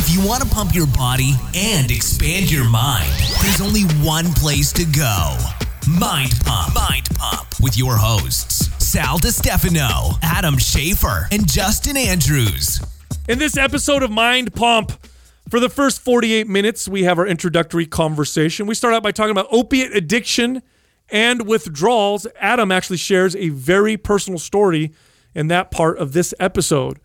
If you want to pump your body and expand your mind, there's only one place to go Mind Pump. Mind Pump with your hosts, Sal DiStefano, Adam Schaefer, and Justin Andrews. In this episode of Mind Pump, for the first 48 minutes, we have our introductory conversation. We start out by talking about opiate addiction and withdrawals. Adam actually shares a very personal story in that part of this episode.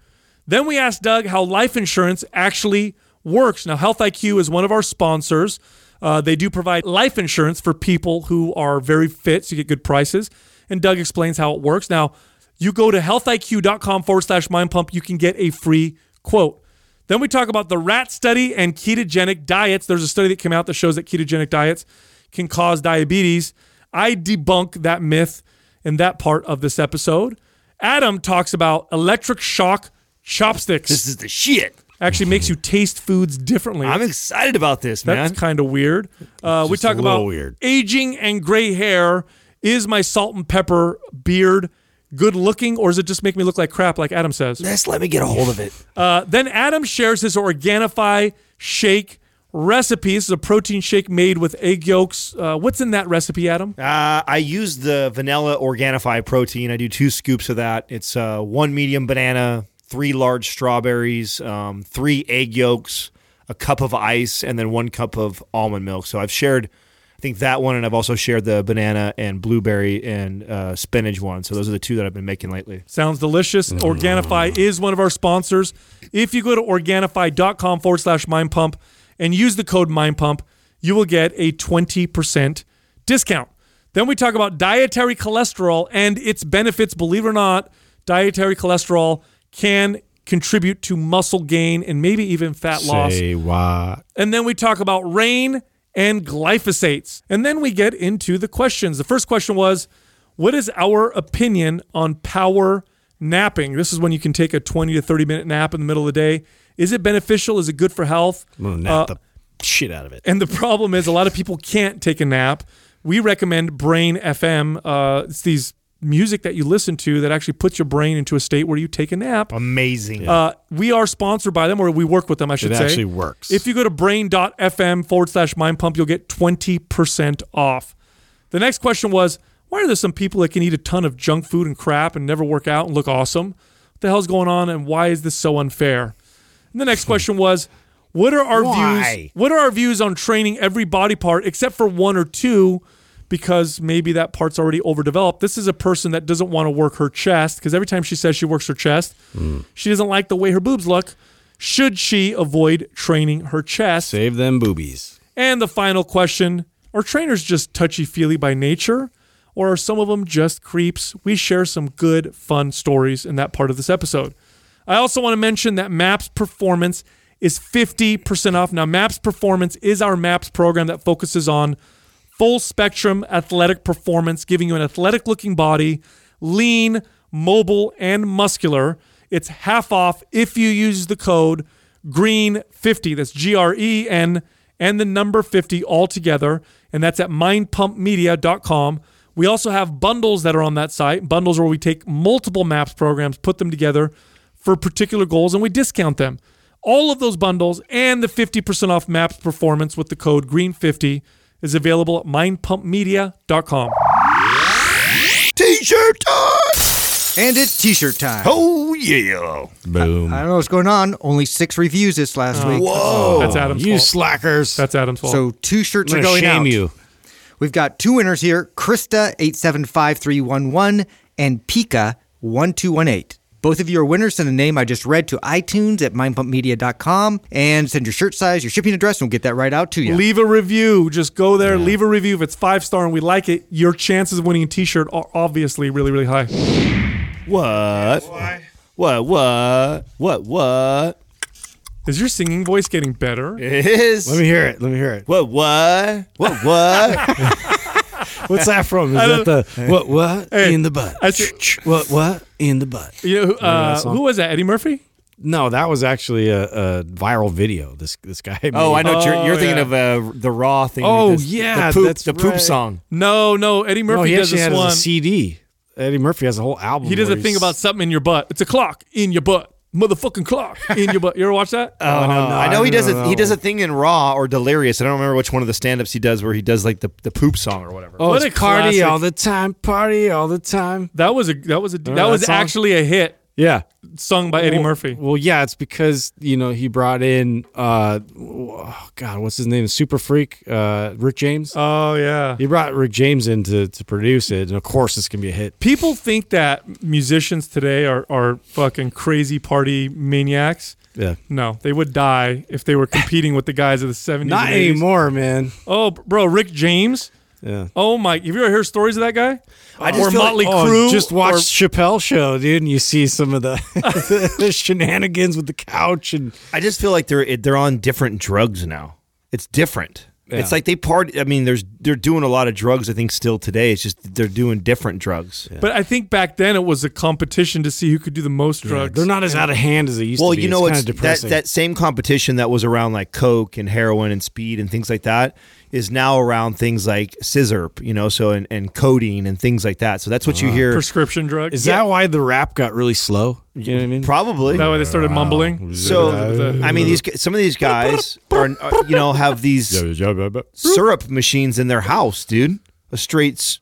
Then we ask Doug how life insurance actually works. Now, Health IQ is one of our sponsors. Uh, they do provide life insurance for people who are very fit, so you get good prices. And Doug explains how it works. Now, you go to healthiq.com forward slash mind pump, you can get a free quote. Then we talk about the rat study and ketogenic diets. There's a study that came out that shows that ketogenic diets can cause diabetes. I debunk that myth in that part of this episode. Adam talks about electric shock chopsticks. This is the shit. Actually makes you taste foods differently. I'm excited about this, man. That's kind of weird. Uh, we talk about weird. aging and gray hair. Is my salt and pepper beard good looking, or does it just make me look like crap, like Adam says? Just let me get a hold of it. Uh, then Adam shares his Organifi shake recipe. This is a protein shake made with egg yolks. Uh, what's in that recipe, Adam? Uh, I use the vanilla Organifi protein. I do two scoops of that. It's uh, one medium banana, three large strawberries, um, three egg yolks, a cup of ice, and then one cup of almond milk. So I've shared, I think that one, and I've also shared the banana and blueberry and uh, spinach one. So those are the two that I've been making lately. Sounds delicious. Organifi is one of our sponsors. If you go to Organifi.com forward slash mind pump and use the code mind pump, you will get a 20% discount. Then we talk about dietary cholesterol and its benefits. Believe it or not, dietary cholesterol can contribute to muscle gain and maybe even fat loss. What? And then we talk about rain and glyphosates. And then we get into the questions. The first question was What is our opinion on power napping? This is when you can take a 20 to 30 minute nap in the middle of the day. Is it beneficial? Is it good for health? I'm gonna nap Uh, the shit out of it. and the problem is, a lot of people can't take a nap. We recommend Brain FM. Uh, it's these music that you listen to that actually puts your brain into a state where you take a nap. Amazing. Uh, we are sponsored by them, or we work with them, I should It say. It actually works. If you go to brain.fm forward slash mind pump, you'll get 20% off. The next question was why are there some people that can eat a ton of junk food and crap and never work out and look awesome? What the hell's going on, and why is this so unfair? And the next question was what are our Why? views? What are our views on training every body part except for one or two? Because maybe that part's already overdeveloped. This is a person that doesn't want to work her chest because every time she says she works her chest, mm. she doesn't like the way her boobs look. Should she avoid training her chest? Save them boobies. And the final question Are trainers just touchy feely by nature, or are some of them just creeps? We share some good, fun stories in that part of this episode. I also want to mention that MAPS Performance is 50% off. Now, MAPS Performance is our MAPS program that focuses on full spectrum athletic performance, giving you an athletic looking body, lean, mobile, and muscular. It's half off if you use the code GREEN50. That's G R E N and the number 50 all together. And that's at mindpumpmedia.com. We also have bundles that are on that site, bundles where we take multiple MAPS programs, put them together for particular goals, and we discount them. All of those bundles and the 50% off MAPS performance with the code GREEN50 is available at mindpumpmedia.com. T shirt time! And it's t shirt time. Oh, yeah. Boom. I, I don't know what's going on. Only six reviews this last oh, week. Whoa. That's Adam's You fault. slackers. That's Adam's fault. So two shirts I'm are going shame out. you. We've got two winners here Krista875311 and Pika1218. Both of you are winners. Send the name I just read to iTunes at mindpumpmedia.com and send your shirt size, your shipping address, and we'll get that right out to you. Leave a review. Just go there, leave a review. If it's five star and we like it, your chances of winning a t shirt are obviously really, really high. What? What? What? What? What? Is your singing voice getting better? It is. Let me hear it. Let me hear it. What? What? What? What? What's that from? Is that the what? What Hey, in the butt? I see- what? What in the butt? You know, who- uh, that song? who was that? Eddie Murphy? No, that was actually a, a viral video. This this guy. Made. oh, I know. what you're, Oh, you're thinking yeah. of uh, the raw thing. Oh, the, yeah, the poop, that's the poop right. song. No, no. Eddie No, Murphy he does this had one. a CD. Eddie Murphy has a whole album. He does where a thing about something in your butt. It's a clock in your butt. Motherfucking clock in your butt. You ever watch that? Oh, oh, no. no, I know he does a he does a thing in Raw or Delirious. I don't remember which one of the stand-ups he does where he does like the, the poop song or whatever. Oh, What it's a party classic. all the time, party all the time. That was a that was a that that was song? actually a hit Yeah. sung by Eddie Well- Murphy. Well, yeah, it's because you know he brought in, uh, oh, God, what's his name? Super Freak, uh, Rick James. Oh yeah. he brought Rick James in to, to produce it, and of course it's gonna be a hit. People think that musicians today are are fucking crazy party maniacs. Yeah, No, they would die if they were competing with the guys of the 70s. not and 80s. anymore, man. Oh, bro, Rick James. Yeah. Oh my! Have you ever heard stories of that guy? I just or feel like- Motley Oh, just watch or- Chappelle show, dude, and you see some of the, the shenanigans with the couch and I just feel like they're they're on different drugs now. It's different. Yeah. It's like they part. I mean, there's they're doing a lot of drugs. I think still today. It's just they're doing different drugs. But I think back then it was a competition to see who could do the most drugs. they're not as out of hand as they used Well, to be. Well, you know, it's it's kind that that same competition that was around like coke and heroin and speed and things like that is now around things like sizzurp, you know, so and, and codeine and things like that. So that's what you ah. hear. prescription drugs. Is that why the rap got really slow? You know what I mean? Probably. that way they started mumbling? So I mean, these some of these guys are, are you know have these syrup machines in their house, dude. A straight, s-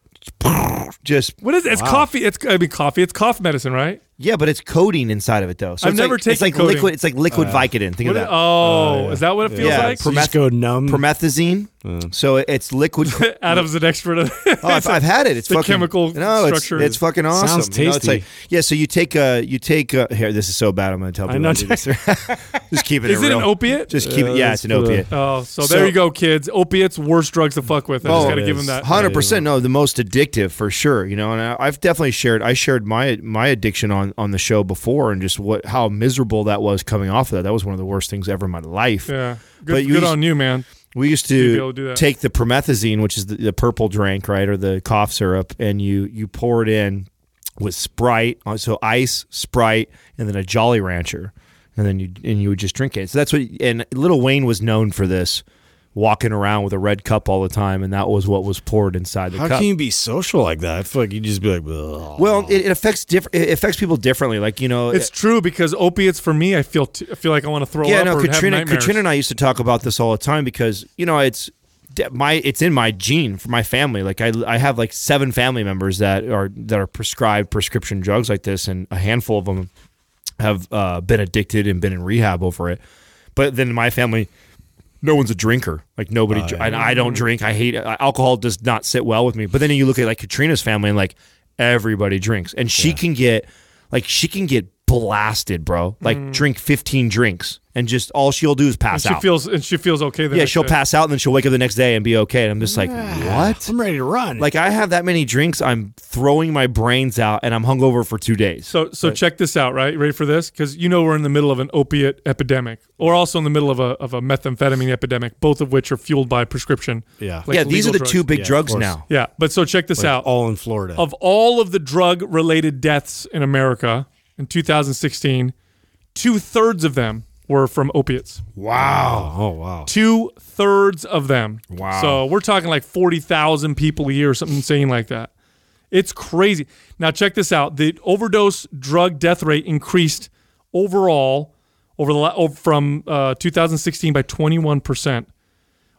just What is it? It's coffee. It's I mean coffee. It's cough medicine, right? yeah, but it's codeine inside of it though. So I've it's never like, It's taken like codeine. liquid. It's like liquid uh, Vicodin. Think What of is- that. oh, oh is that what it feels Yeah, like? So go numb. Promethazine. So it's liquid. Adam's an expert. Of Oh, I've, I've had it. It's the fucking chemical no, it's, structure. it's fucking awesome. Sounds You know, it's tasty. like yeah. So you take uh you take uh, here. This is so bad. I'm going to tell I people. know. do this. Just keep it. is it real. an opiate? Just keep it. Yeah, it's an opiate. oh, so, So- there you go, kids. Opiates, worst drugs to fuck with. I just Oh, got to give them that. Hundred percent. No, the most addictive for sure. You know, and I, I've definitely shared. I shared my my addiction on on the show before, and just what how miserable that was coming off of that. That was one of the worst things ever in my life. Yeah, But good, you good used- on you, man. We used to, to take the promethazine, which is the, the purple drink, right, or the cough syrup, and you you pour it in with Sprite, uh, so ice, Sprite, and then a Jolly Rancher, and then you and you would just drink it. So that's what. And Lil Wayne was known for this, walking around with a red cup all the time, and that was what was poured inside the How cup. can you be social like that? I feel like you'd just be like, "Ugh." well, it, it affects different. It affects people differently. Like you know, It's true because opiates for me, I feel t- I feel like I want to throw yeah, up no, or Katrina, have. Katrina and I used to talk about this all the time because you know it's my it's in my gene for my family. Like I, I have like seven family members that are that are prescribed prescription drugs like this, and a handful of them have uh, been addicted and been in rehab over it. But then my family, no one's a drinker. Like nobody, dr- and I don't drink. I hate uh, alcohol. Does not sit well with me. But then you look at like Katrina's family, and like everybody drinks, and she can get like she can get blasted, bro. Like mm. drink fifteen drinks, and just all she'll do is and pass she out. feels and she feels okay. The yeah, next she'll day. pass out, and then she'll wake up the next day and be okay. And I'm just like, what? I'm ready to run. Like I have that many drinks, I'm throwing my brains out, and I'm hungover for two days. So so check this out, right? Ready for this? Because you know we're in the middle of an opiate epidemic, or also in the middle of a of a methamphetamine epidemic, both of which are fueled by prescription. yeah, like yeah, these are legal the two big Yeah, drugs now. Yeah, but so check this Like, out. all in Florida. Of all of the drug related deaths in America in 2016, two thirds of them were from opiates. wow. Oh wow. Two thirds of them. Wow. So we're talking like 40,000 people a year or something insane like that. It's crazy. Now, check this out. The overdose drug death rate increased overall over the la- over, from uh, 2016 by 21%.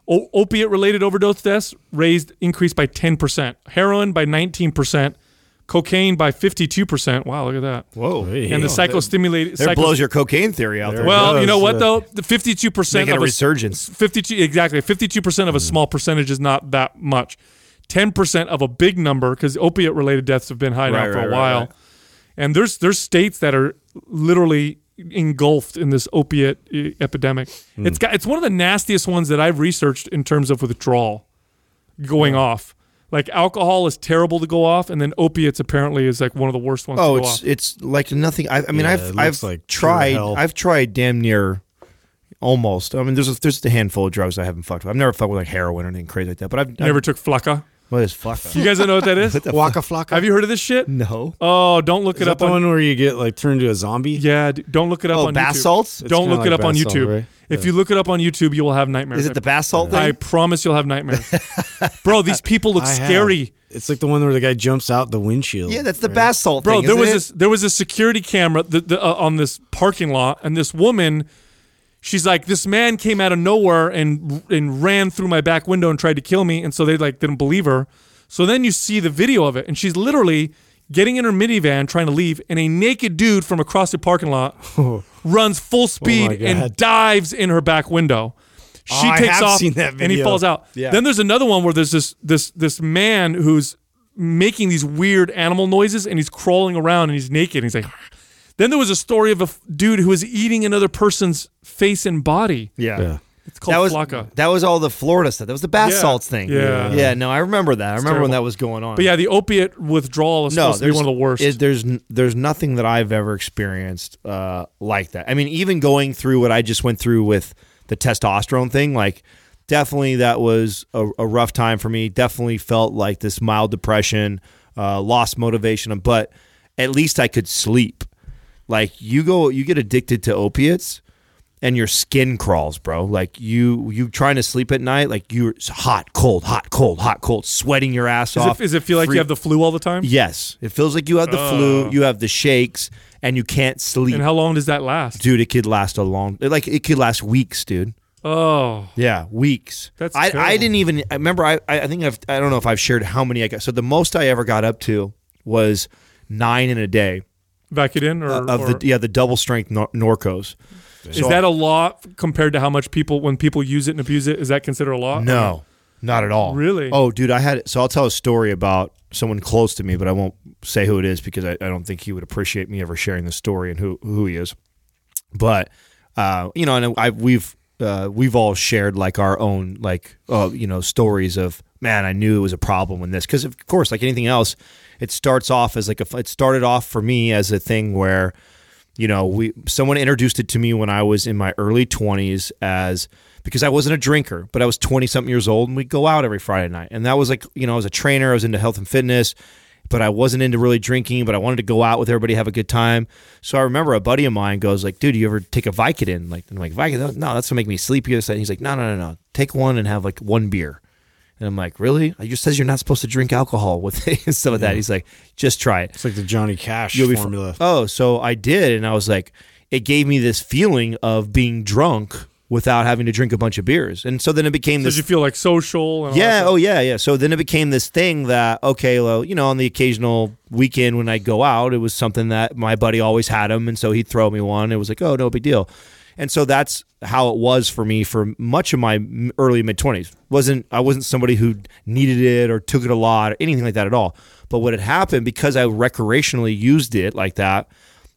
O- opiate related overdose deaths raised increased by 10%. Heroin by 19%. Cocaine by 52%. Wow, look at that. Whoa. And the psychostimulated. There psychos- blows your cocaine theory out there. well, you know what though? The 52% Making of a resurgence. 52 exactly 52% of a small percentage is not that much 10% of a big number because opiate related deaths have been high now for right, a while right. and there's there's states that are literally engulfed in this opiate epidemic Hmm. it's got it's one of the nastiest ones that i've researched in terms of withdrawal going off like alcohol is terrible to go off and then opiates apparently is like one of the worst ones Oh, to go it's off it's like nothing. I, I mean, Yeah, I've I've like tried. I've tried damn near almost. I mean, there's a, there's a handful of drugs I haven't fucked with. I've never fucked with like heroin or anything crazy like that. But I've, you never took flakka what is fuck? you guys don't know what that is Waka flocka. have you heard of this shit no. oh don't look Is it that up the on one where you get like turned into a zombie? Yeah, don't look it up Oh, on bath YouTube. salts? It's Don't kinda look it up on bath salt, YouTube. right? If you look it up on YouTube, you will have nightmares. Is it the bath salt I promise you'll have nightmares. Bro, these people look I have. scary. It's like the one where the guy jumps out the windshield. Yeah, that's the bath salt Bro, thing. there was isn't this there was a security camera the, the, uh, on this parking lot, and this woman, she's like, this man came out of nowhere and and ran through my back window and tried to kill me, and so they like didn't believe her. So then you see the video of it, and she's literally getting in her minivan trying to leave, and a naked dude from across the parking lot runs full oh speed God. and dives in her back window. She Oh, I takes have off seen that and he falls out. Yeah. Then there's another one where there's this this this man who's making these weird animal noises and he's crawling around and he's naked and he's like then there was a story of a f- dude who was eating another person's face and body. Yeah. Yeah. It's called That was Flocka. that was all the Florida stuff. That was the bath Yeah. salts thing. Yeah. yeah. No, I remember that. I remember when that was going on. But yeah, the opiate withdrawal is no, supposed to be one of the worst. it- there's there's nothing that I've ever experienced uh, like that. I mean, even going through what I just went through with the testosterone thing, like definitely that was a, a rough time for me. Definitely felt like this mild depression, uh, lost motivation, but at least I could sleep. Like you go, you get addicted to opiates. And your skin crawls, bro. Like you, you trying to sleep at night. Like you're hot, cold, hot, cold, hot, cold, sweating your ass Does off. it, does it feel like Free- you have the flu all the time? Yes, it feels like you have the flu, oh. you have the shakes, and you can't sleep. And how long does that last? dude, it could last a long, like it could last weeks, dude. Oh, Yeah, weeks. That's I, I didn't even. I remember. I I think I've. I don't know if I've shared how many I got. So the most I ever got up to was nine in a day Vicodin or, uh, of or the yeah the double strength nor- Norcos. Is that a lot compared to how much people when people use it and abuse it? Is that considered a lot? No, not at all. Really? Oh, dude, I had. It. So I'll tell a story about someone close to me, but I won't say who it is because I, I don't think he would appreciate me ever sharing the story and who who he is. But uh, you know, and I we've uh, we've all shared like our own like uh, you know stories of man, I knew it was a problem when this because of course, like anything else, it starts off as like a. It started off for me as a thing where you know, we someone introduced it to me when I was in my early 20s as because I wasn't a drinker, but I was 20 something years old and we'd go out every Friday night. And that was like, you know, I was a trainer, I was into health and fitness, but I wasn't into really drinking, but I wanted to go out with everybody, have a good time. So I remember a buddy of mine goes like, "Dude, you ever take a Vicodin?" Like, I'm like, "Vicodin? No, that's gonna make me sleepy." And he's like, "No, no, no, no. Take one and have like one beer." And I'm like, "Really? It just says you're not supposed to drink alcohol with it and stuff like that." He's like, "Just try it." It's like the Johnny Cash You'll formula. oh, so I did, and I was like, it gave me this feeling of being drunk without having to drink a bunch of beers, and so then it became Did this. you feel like social? And yeah, oh yeah, yeah. So then it became this thing that okay, well, you know, on the occasional weekend when I go out, it was something that my buddy always had them, and so he'd throw me one. It was like, oh, no big deal. And so that's how it was for me for much of my early mid twenties. wasn't I wasn't somebody who needed it or took it a lot or anything like that at all. But what had happened because I recreationally used it like that,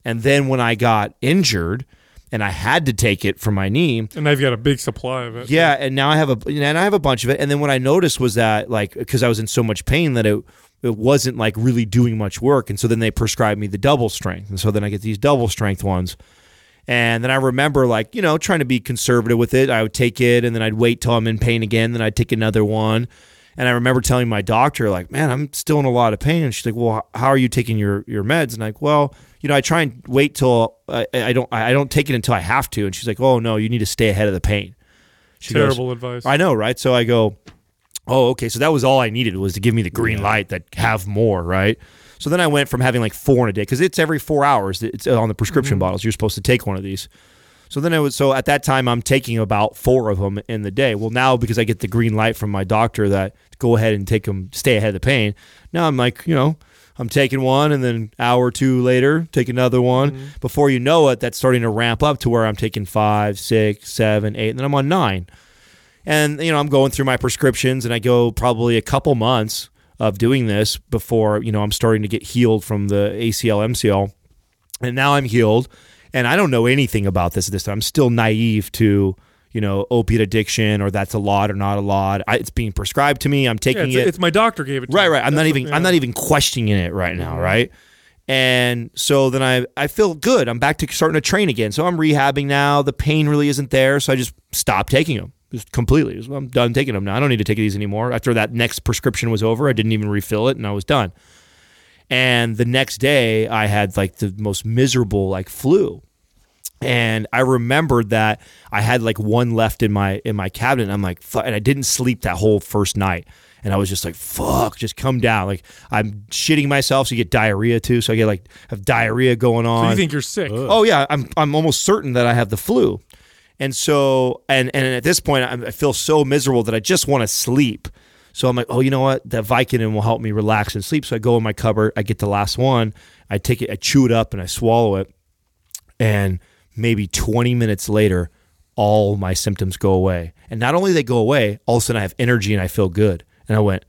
and then when I got injured and I had to take it for my knee, And I've got a big supply of it. yeah, and now I have a and I have a bunch of it. And then what I noticed was that like because I was in so much pain that it it wasn't like really doing much work. And so then they prescribed me the double strength, and so then I get these double strength ones. And then I remember like you know trying to be conservative with it. I would take it, and then I'd wait till I'm in pain again. Then I'd take another one. And I remember telling my doctor like, "Man, I'm still in a lot of pain." And she's like, "Well, how are you taking your your meds?" And I'm like, "Well." You know, I try and wait till uh, I, I don't. I don't take it until I have to. And she's like, "Oh no, you need to stay ahead of the pain." She goes, Terrible advice. I know, right? So I go, oh, okay. So that was all I needed was to give me the green light that have more, right? So then I went from having like four in a day because it's every four hours. It's on the prescription mm-hmm. bottles. You're supposed to take one of these. So then I was so at that time I'm taking about four of them in the day. Well, now because I get the green light from my doctor that go ahead and take them, stay ahead of the pain. Now I'm like, you know, I'm taking one, and then hour or two later, take another one. Mm-hmm. Before you know it, that's starting to ramp up to where I'm taking five, six, seven, eight, and then I'm on nine. And you know, I'm going through my prescriptions, and I go probably a couple months of doing this before you know I'm starting to get healed from the ACL, MCL, and now I'm healed, and I don't know anything about this at this time. I'm still naive to you know opiate addiction or that's a lot or not a lot. I, it's being prescribed to me. I'm yeah, taking it's, it. it's my doctor gave it to Right, right. I'm That's not what- even yeah. Mm-hmm. I'm not even questioning it right now, right? And so then I I feel good. I'm back to starting to train again. So I'm rehabbing now. The pain really isn't there, so I just stopped taking them. Just completely. Just, I'm done taking them now. I don't need to take these anymore. After that next prescription was over, I didn't even refill it and I was done. And the next day I had like the most miserable like flu. And I remembered that I had like one left in my in my cabinet. I'm like, "Fuck," and I didn't sleep that whole first night. and I was just like, "Fuck, just come down." Like I'm shitting myself, so you get diarrhea too. So I get like have diarrhea going on. So you think you're sick? Oh yeah, I'm I'm almost certain that I have the flu, and so and and at this point I'm, feel so miserable that I just want to sleep. So I'm like, oh, you know what? That Vicodin will help me relax and sleep. So I go in my cupboard, I get the last one, I take it, I chew it up, and I swallow it, and maybe 20 minutes later, all my symptoms go away. And not only they go away, all of a sudden I have energy and I feel good. And I went,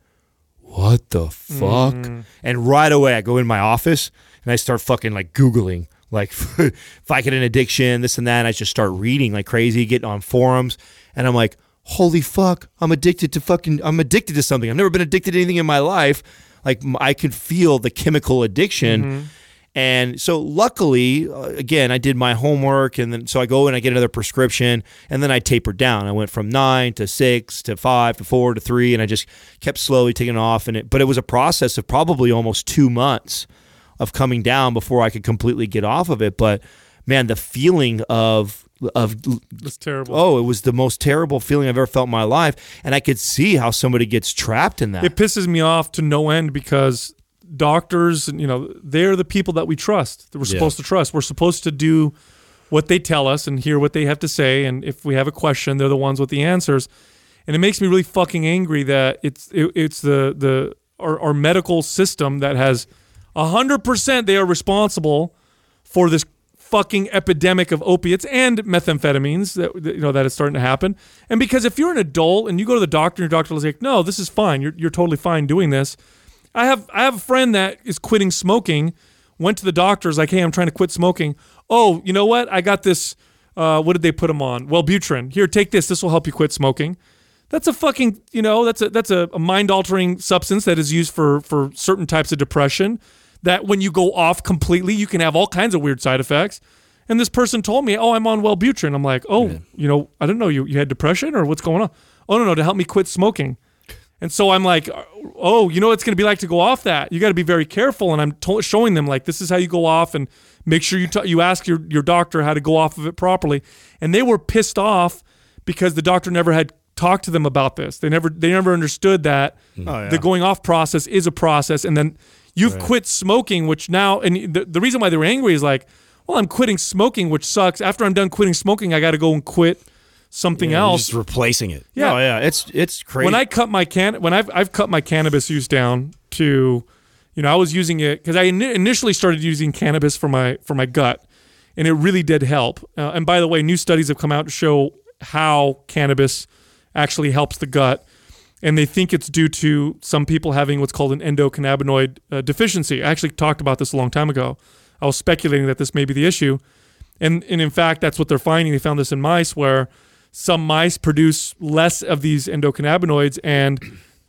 what the fuck? Mm. And right away I go in my office and I start fucking like Googling like if I get an addiction, this and that. And I just start reading like crazy, getting on forums. And I'm like, holy fuck, I'm addicted to fucking, I'm addicted to something. I've never been addicted to anything in my life. Like I can feel the chemical addiction. And so, luckily, uh, again, I did my homework, and then so I go and I get another prescription, and then I tapered down. I went from nine to six to five to four to three, and I just kept slowly taking off. And it, but it was a process of probably almost two months of coming down before I could completely get off of it. But man, the feeling of of It's terrible. oh, it was the most terrible feeling I've ever felt in my life, and I could see how somebody gets trapped in that. It pisses me off to no end because doctors, you know, they're the people that we trust. That we're supposed to trust. We're supposed to do what they tell us and hear what they have to say. And if we have a question, they're the ones with the answers. And it makes me really fucking angry that it's it, it's the the our, our medical system that has hundred percent they are responsible for this fucking epidemic of opiates and methamphetamines that that, you know that is starting to happen. And because if you're an adult and you go to the doctor and your doctor is like, "No, this is fine. You're you're totally fine doing this." I have I have a friend that is quitting smoking. Went to the doctor's like, "Hey, I'm trying to quit smoking." Oh, you know what? I got this. Uh, what did they put him on? Wellbutrin. Here, take this. This will help you quit smoking. That's a fucking you know that's a that's a, a mind altering substance that is used for for certain types of depression. That when you go off completely, you can have all kinds of weird side effects. And this person told me, "Oh, I'm on Wellbutrin." I'm like, "Oh, you know, I didn't know you you had depression or what's going on." Oh no, no, to help me quit smoking. And so I'm like, oh, you know what it's going to be like to go off that. You got to be very careful. And I'm to- showing them like this is how you go off, and make sure you t- you ask your your doctor how to go off of it properly. And they were pissed off because the doctor never had talked to them about this. They never they never understood that mm. oh, the going off process is a process, and then you've quit smoking, which now and the, the reason why they were angry is like, well, I'm quitting smoking, which sucks. After I'm done quitting smoking, I got to go and quit something You're else. just replacing it. yeah, Oh yeah, it's it's crazy. when I cut my can when I've I've cut my cannabis use down to, you know, I was using it because I in- initially started using cannabis for my for my gut, and it really did help. Uh, and by the way, new studies have come out to show how cannabis actually helps the gut, and they think it's due to some people having what's called an endocannabinoid uh, deficiency. I actually talked about this a long time ago. I was speculating that this may be the issue, and and in fact, that's what they're finding. They found this in mice where some mice produce less of these endocannabinoids and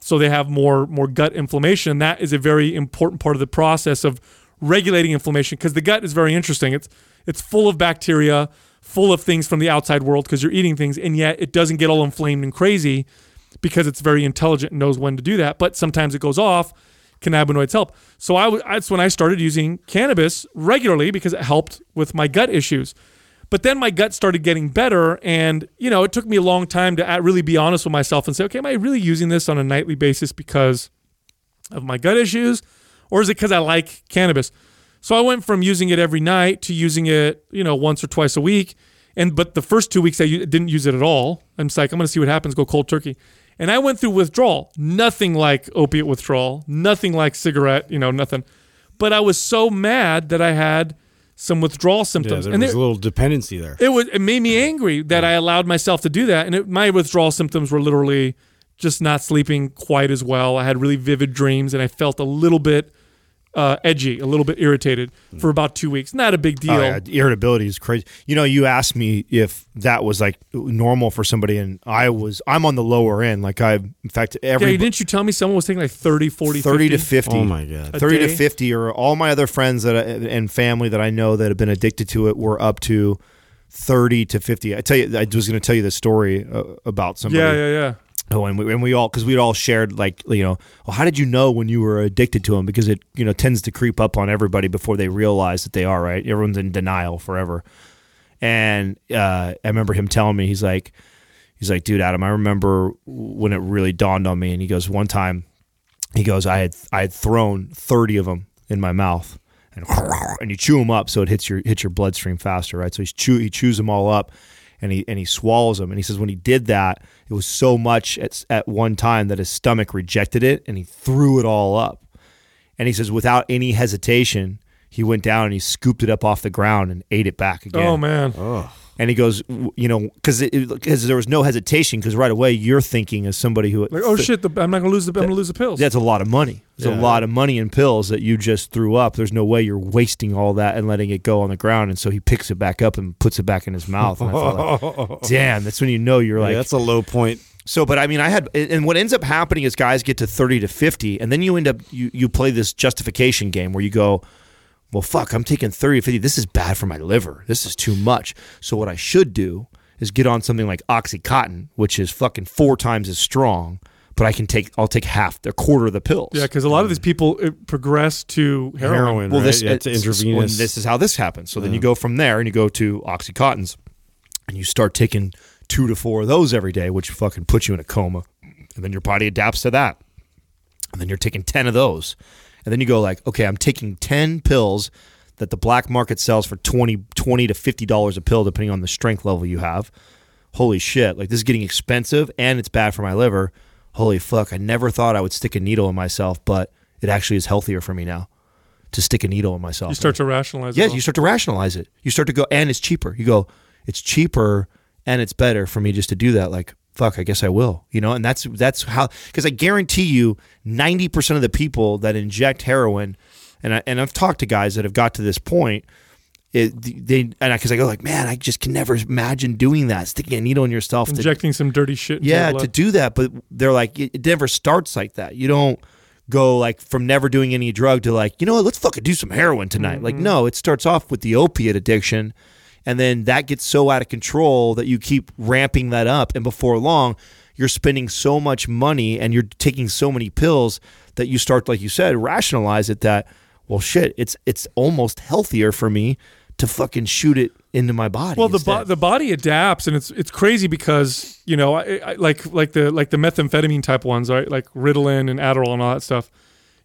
so they have more more gut inflammation that is a very important part of the process of regulating inflammation because the gut is very interesting it's it's full of bacteria full of things from the outside world because you're eating things and yet it doesn't get all inflamed and crazy because it's very intelligent and knows when to do that but sometimes it goes off cannabinoids help so I w- that's when i started using cannabis regularly because it helped with my gut issues but then my gut started getting better, and you know, it took me a long time to really be honest with myself and say, okay, am I really using this on a nightly basis because of my gut issues, or is it because I like cannabis? So I went from using it every night to using it, you know, once or twice a week. And but the first two weeks I didn't use it at all. I'm just like, I'm gonna see what happens. Go cold turkey. And I went through withdrawal. Nothing like opiate withdrawal. Nothing like cigarette. You know, nothing. But I was so mad that I had some withdrawal symptoms. Yeah, there and was it- a little dependency there. it was it made me angry that I allowed myself to do that, and it, my withdrawal symptoms were literally just not sleeping quite as well. I had really vivid dreams, and I felt a little bit uh, edgy, a little bit irritated for about two weeks. Not a big deal. Oh, yeah, irritability is crazy. You know, you asked me if that was like normal for somebody, and I was. I'm on the lower end. Like I, in fact, every Yeah, didn't you tell me someone was taking like 30, 40, 30 to 50? 50. Oh my god. A 30 to 50 or all my other friends that I, and family that I know that have been addicted to it were up to 30 to 50. I tell you I was going to tell you the story uh, about somebody. Yeah, yeah, yeah. Oh, and we, and we all because we'd all shared like you know, well, how did you know when you were addicted to them? Because it you know tends to creep up on everybody before they realize that they are right. Everyone's in denial forever. And uh, I remember him telling me he's like, He's like, dude, Adam, I remember when it really dawned on me. And he goes, one time, he goes, I had I had thrown thirty of them in my mouth, and and you chew them up so it hits your hits your bloodstream faster, right? So he's chew he chews them all up, and he and he swallows them. And he says when he did that, it was so much at at one time that his stomach rejected it, and he threw it all up. And he says without any hesitation, he went down and he scooped it up off the ground and ate it back again. Oh man. And he goes, you know, because because there was no hesitation, because right away you're thinking as somebody who Like, oh shit, the, I'm not gonna lose the I'm gonna lose the pills. Yeah that's a lot of money. There's a lot of money in pills that you just threw up. There's no way you're wasting all that and letting it go on the ground. And so he picks it back up and puts it back in his mouth. And I like, damn, that's when you know you're like. yeah, that's a low point. so, but I mean, I had, and what ends up happening is guys get to 30 to 50, and then you end up, you, you play this justification game where you go, well, fuck, I'm taking 30 to 50. This is bad for my liver. This is too much. So, what I should do is get on something like Oxycontin, which is fucking four times as strong, but I can take, I'll take half, a quarter of the pills. Yeah, because a lot of these people progress to heroin. Heroin, Well, right? this yeah, it's it's- intravenous. this is how this happens. So then you go from there and you go to oxycontins, and you start taking two to four of those every day, which fucking puts you in a coma, and then your body adapts to that, and then you're taking ten of those, and then you go like, okay, I'm taking ten pills that the black market sells for 20, 20 to fifty dollars a pill, depending on the strength level you have. Holy shit! Like this is getting expensive, and it's bad for my liver. Holy fuck! I never thought I would stick a needle in myself, but it actually is healthier for me now to stick a needle in myself. You start to rationalize. it Yeah, all. you start to rationalize it. You start to go, and it's cheaper. You go, it's cheaper and it's better for me just to do that. Like, fuck, I guess I will. You know, and that's that's how because I guarantee you, ninety percent of the people that inject heroin, and I, and I've talked to guys that have got to this point. It, they and I because I, go like, man, I just can never imagine doing that, sticking a needle in yourself. to- injecting some dirty shit. yeah, to do that, but they're like, it, it never starts like that. You don't go like from never doing any drug to like, you know what, let's fucking do some heroin tonight. Like, mm-hmm. no, it starts off with the opiate addiction, and then that gets so out of control that you keep ramping that up, and before long, you're spending so much money and you're taking so many pills that you start, like you said, rationalize it that, well, shit, it's it's almost healthier for me to fucking shoot it into my body. Well, the bo- the body adapts, and it's it's crazy because you know, I, I, like like the like the methamphetamine type ones, right? Like Ritalin and Adderall and all that stuff.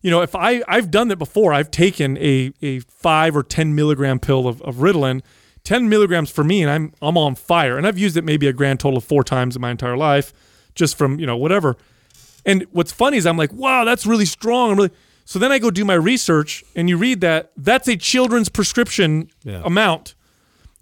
You know, if I I've done that before, I've taken a a five or ten milligram pill of, of Ritalin, ten milligrams for me, and I'm I'm on fire, and I've used it maybe a grand total of four times in my entire life, just from you know whatever. And what's funny is I'm like, wow, that's really strong. I'm really so then I go do my research, and you read that that's a children's prescription Yeah. amount.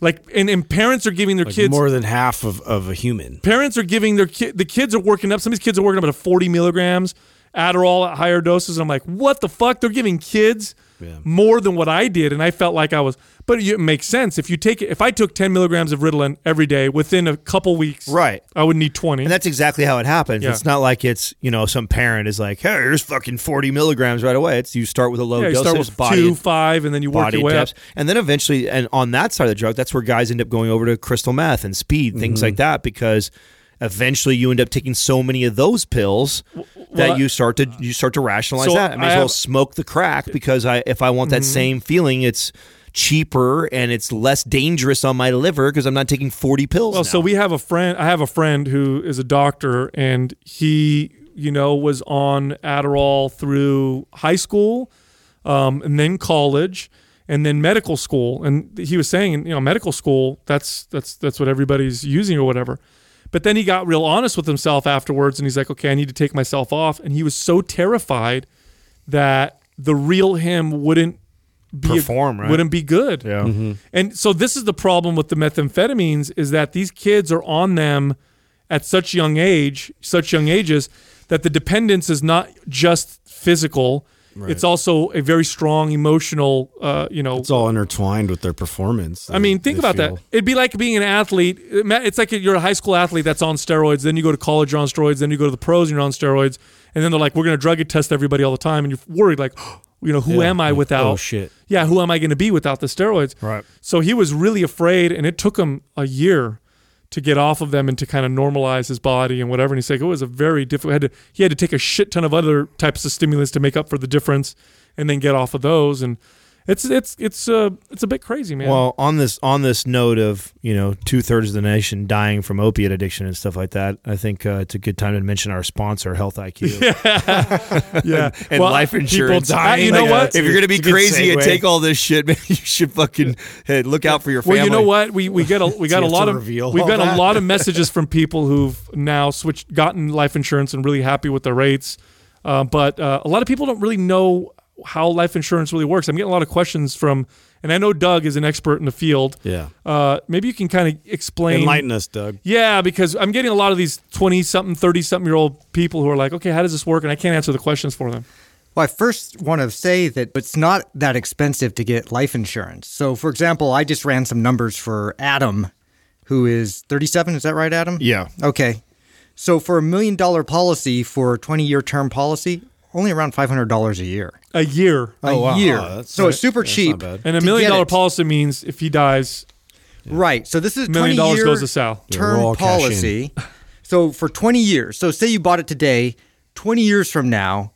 Like and, and parents are giving their Like kids more than half of, of a human. parents are giving their kid the kids are working up some of these kids are working up at 40 milligrams adderall at higher doses And i'm like what the fuck they're giving kids Yeah. more than what i did and i felt like i was but it makes sense if you take it if i took 10 milligrams of ritalin every day within a couple weeks Right. i would need 20 And that's exactly how it happens. Yeah. It's not like it's, you know, some parent is like, hey, here's fucking 40 milligrams right away. It's you start with a low yeah, you dose, start with body, two five and then you work your way up. And then eventually, and on that side of the drug, that's where guys end up going over to crystal meth and speed, things Mm-hmm. like that, because eventually you end up taking so many of those pills that you start to you start to rationalize So that. I may I as well have- smoke the crack because I if I want that same feeling, it's cheaper and it's less dangerous on my liver because I'm not taking 40 pills. Well, so we have a friend. I have a friend who is a doctor, and he, you know, was on Adderall through high school, um, and then college, and then medical school. And he was saying, you know, medical school, that's that's that's what everybody's using or whatever. But then he got real honest with himself afterwards, and he's like, okay, I need to take myself off. And he was so terrified that the real him wouldn't be Perform, right? wouldn't be good. yeah. Mm-hmm. And so this is the problem with the methamphetamines is that these kids are on them at such young age, such young ages, that the dependence is not just physical. It's also a very strong emotional, uh, you know. It's all intertwined with their performance. I mean, think about feel- that. It'd be like being an athlete. It's like you're a high school athlete that's on steroids. Then you go to college, you're on steroids. Then you go to the pros, and you're on steroids. And then they're like, "We're going to drug test everybody all the time," and you're worried, like, you know, who Yeah, am I without? oh, shit. Yeah, who am I going to be without the steroids? Right. So he was really afraid, and it took him a year to get off of them and to kind of normalize his body and whatever. And he's like, it was a very difficult. Had to, he had to take a shit ton of other types of stimulants to make up for the difference, and then get off of those. And It's it's it's uh it's a bit crazy, man. Well, on this on this note of you know two thirds of the nation dying from opiate addiction and stuff like that, I think uh, it's a good time to mention our sponsor, Health IQ, yeah, and Well, life insurance. die- you know Like, what? If you're gonna be It's crazy and take all this shit, man, you should fucking hey, look out for your family. Well, you know what? We we get a we got a lot of we've all got a lot of messages from people who've now switched gotten life insurance and really happy with the rates. Uh, but uh, a lot of people don't really know how life insurance really works. I'm getting a lot of questions from, and I know Doug is an expert in the field. Yeah. Uh, maybe you can kind of explain. Enlighten us, Doug. Yeah, because I'm getting a lot of these 20 something, 30 something year old people who are like, okay, how does this work? And I can't answer the questions for them. Well, I first want to say that it's not that expensive to get life insurance. So, for example, I just ran some numbers for Adam, who is 37. Is that right, Adam? Yeah. Okay. So, for a million dollar policy for a 20 year term policy, only around $500 a year. A year. Oh, a wow. year. Oh, that's- so, it's super that's cheap. not. And a million dollar it. policy means if he dies, Right. So, this is a million 20 dollars goes to Sal. Term we'll all cash in. policy. so, for 20 years, so say you bought it today, 20 years from now,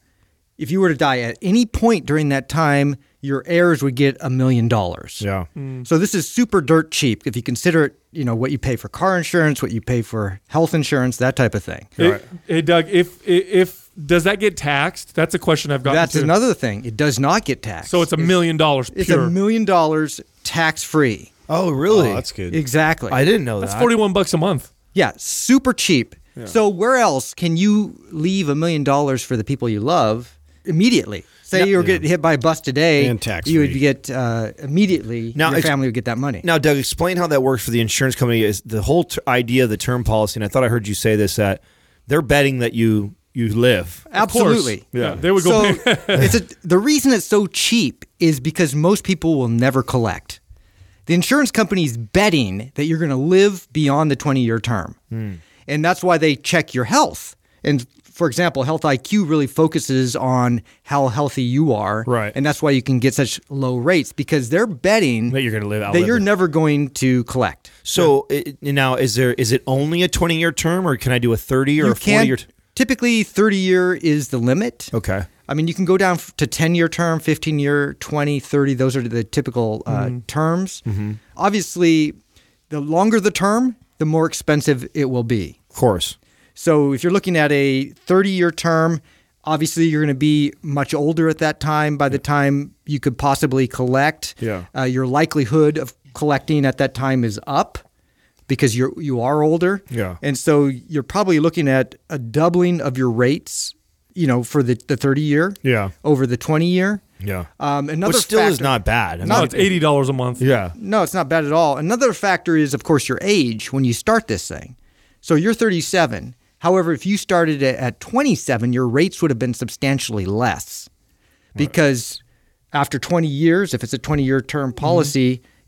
if you were to die at any point during that time, your heirs would get a million dollars. Yeah. Mm. So this is super dirt cheap if you consider it, you know, what you pay for car insurance, what you pay for health insurance, that type of thing. Hey, hey, Doug, if if does that get taxed? That's a question I've got. That's too. another thing. It does not get taxed. So it's a million dollars It's pure. a million dollars tax free. Oh, really? Oh, that's good. Exactly. I didn't know that. That's forty one bucks a month. yeah, super cheap. So where else can you leave a million dollars for the people you love immediately? Say you were getting hit by a bus today, And tax-free. you would get uh, immediately. Now, your family would get that money. Now, Doug, explain how that works for the insurance company. Is the whole t- idea of the term policy? And I thought I heard you say this that they're betting that you you live. Absolutely. Yeah, they would go. So it's a, the reason it's so cheap is because most people will never collect. The insurance company's betting that you're going to live beyond the 20 year term. Hmm. And that's why they check your health. And for example, Health IQ really focuses on how healthy you are. Right. And that's why you can get such low rates because they're betting That you're gonna live- out that you're it. never going to collect. So it, now, is there is it only a twenty year term, or can I do a thirty or you a forty year? can't, typically 30 year is the limit. Okay. I mean, you can go down to 10 year term, 15 year, 20, 30. Those are the typical uh, terms. Obviously, the longer the term, the more expensive it will be. Of course. So if you're looking at a 30 year term, obviously you're going to be much older at that time by the time you could possibly collect. Yeah. Uh, your likelihood of collecting at that time is up because you're you are older. Yeah. And so you're probably looking at a doubling of your rates, you know, for the, the 30 year Yeah. over the 20 year. Yeah. Um, another Which still is not bad. I no, mean, it's eighty dollars a month. yeah. No, it's not bad at all. Another factor is, of course, your age when you start this thing. So you're 37. However, if you started it at 27, your rates would have been substantially less because after 20 years, if it's a 20 year term Mm-hmm.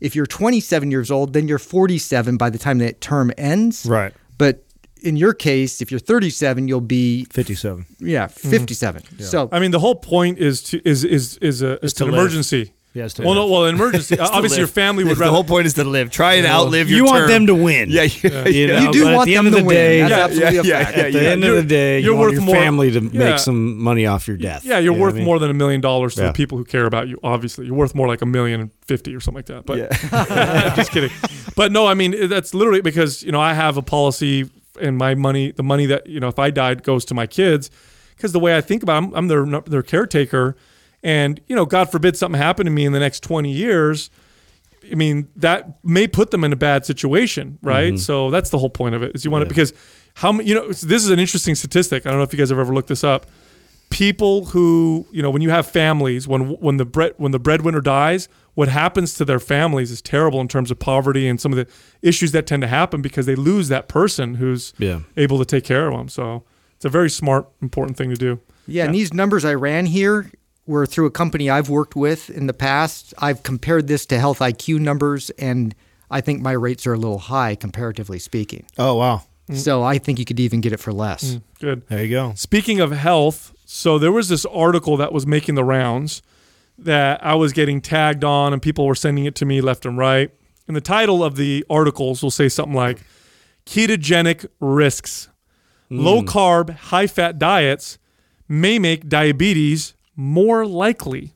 Policy, if you're 27 years old, then you're 47 by the time that term ends. Right. But in your case, if you're 37, you'll be Fifty seven. yeah mm-hmm. 57. So I mean, the whole point is to is is is a it's to an live. emergency. Yeah, it's to well, no, well, an emergency. obviously, your family would the rather. whole point is to live. Try and outlive your you want term. them to win. Yeah, yeah, You, know, you do want the them end of to the win. day, That's Yeah, absolutely yeah, a yeah, fact. yeah, at the end of the day, you're you want worth your more- family to Yeah. make some money off your death. yeah, you're You worth what I mean? more than a million dollars to the people who care about you. Obviously, you're worth more like a million and fifty or something like that. But just kidding. But no, I mean that's literally because you know I have a policy and my money, the money that you know if I died goes to my kids because the way I think about, it, I'm, I'm their their caretaker, and you know God forbid something happened to me in the next twenty years. I mean, that may put them in a bad situation, right? Mm-hmm. So that's the whole point of it. Is you want it because how many? You know, this is an interesting statistic. I don't know if you guys have ever looked this up. People who you know, when you have families, when when the bread when the breadwinner dies, what happens to their families is terrible in terms of poverty and some of the issues that tend to happen because they lose that person who's Yeah. able to take care of them. So it's a very smart, important thing to do. Yeah, and these numbers I ran here were through a company I've worked with in the past. I've compared this to Health IQ numbers, and I think my rates are a little high comparatively speaking. Oh wow. So I think you could even get it for less. Mm, good. There you go. Speaking of health, so there was this article that was making the rounds that I was getting tagged on, and people were sending it to me left and right. And the title of the articles will say something like Ketogenic Risks. Mm. Low carb, high fat diets may make diabetes more likely.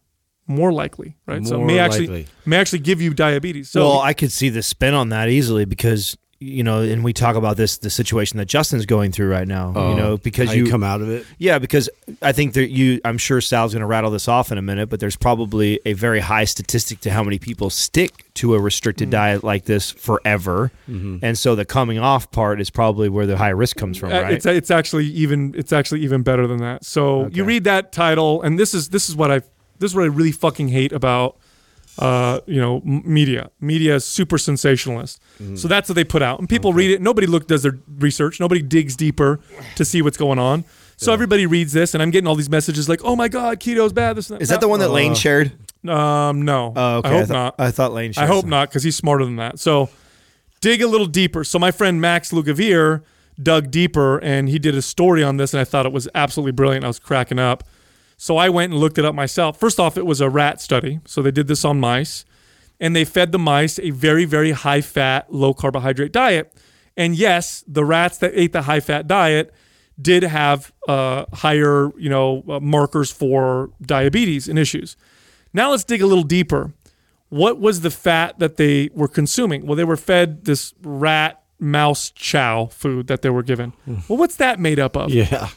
more likely, right? so may actually likely. may actually give you diabetes. So well, I could see the spin on that easily because you know, and we talk about this the situation that Justin's going through right now. you know, because you, you come out of it. yeah, because I think that you, I'm sure Sal's going to rattle this off in a minute, but there's probably a very high statistic to how many people stick to a restricted Mm. diet like this forever, and so the coming off part is probably where the high risk comes from, Uh, right? It's it's actually even it's actually even better than that. So you read that title, and this is this is what I this is what I really fucking hate about uh, you know media. Media is super sensationalist. So that's what they put out, and people read it. Nobody look does their research. Nobody digs deeper to see what's going on. So everybody reads this, and I'm getting all these messages like, "Oh my god, keto's bad." This is that the one that Layne shared? Um, no. Oh, okay. I hope thought, not. I thought Layne. I hope not, because he's smarter than that. So dig a little deeper. So my friend Max Lugavere dug deeper and he did a story on this, and I thought it was absolutely brilliant. I was cracking up. So I went and looked it up myself. First off, it was a rat study. So they did this on mice, and they fed the mice a very, very high fat, low carbohydrate diet. And yes, the rats that ate the high fat diet did have uh, higher, you know, uh, markers for diabetes and issues. Now let's dig a little deeper. What was the fat that they were consuming? Well, they were fed this rat mouse chow food that they were given. Well, what's that made up of? Yeah.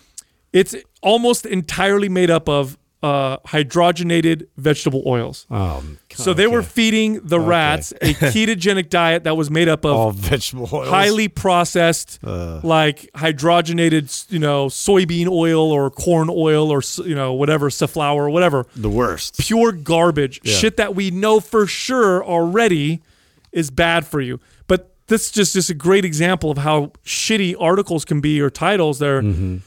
It's almost entirely made up of uh, hydrogenated vegetable oils. Um, So they were feeding the rats a ketogenic diet that was made up of all vegetable oils. highly processed, like hydrogenated, you know, soybean oil or corn oil or you know whatever, safflower or whatever the worst. pure garbage, shit that we know for sure already is bad for you. This is just just a great example of how shitty articles can be or titles. There,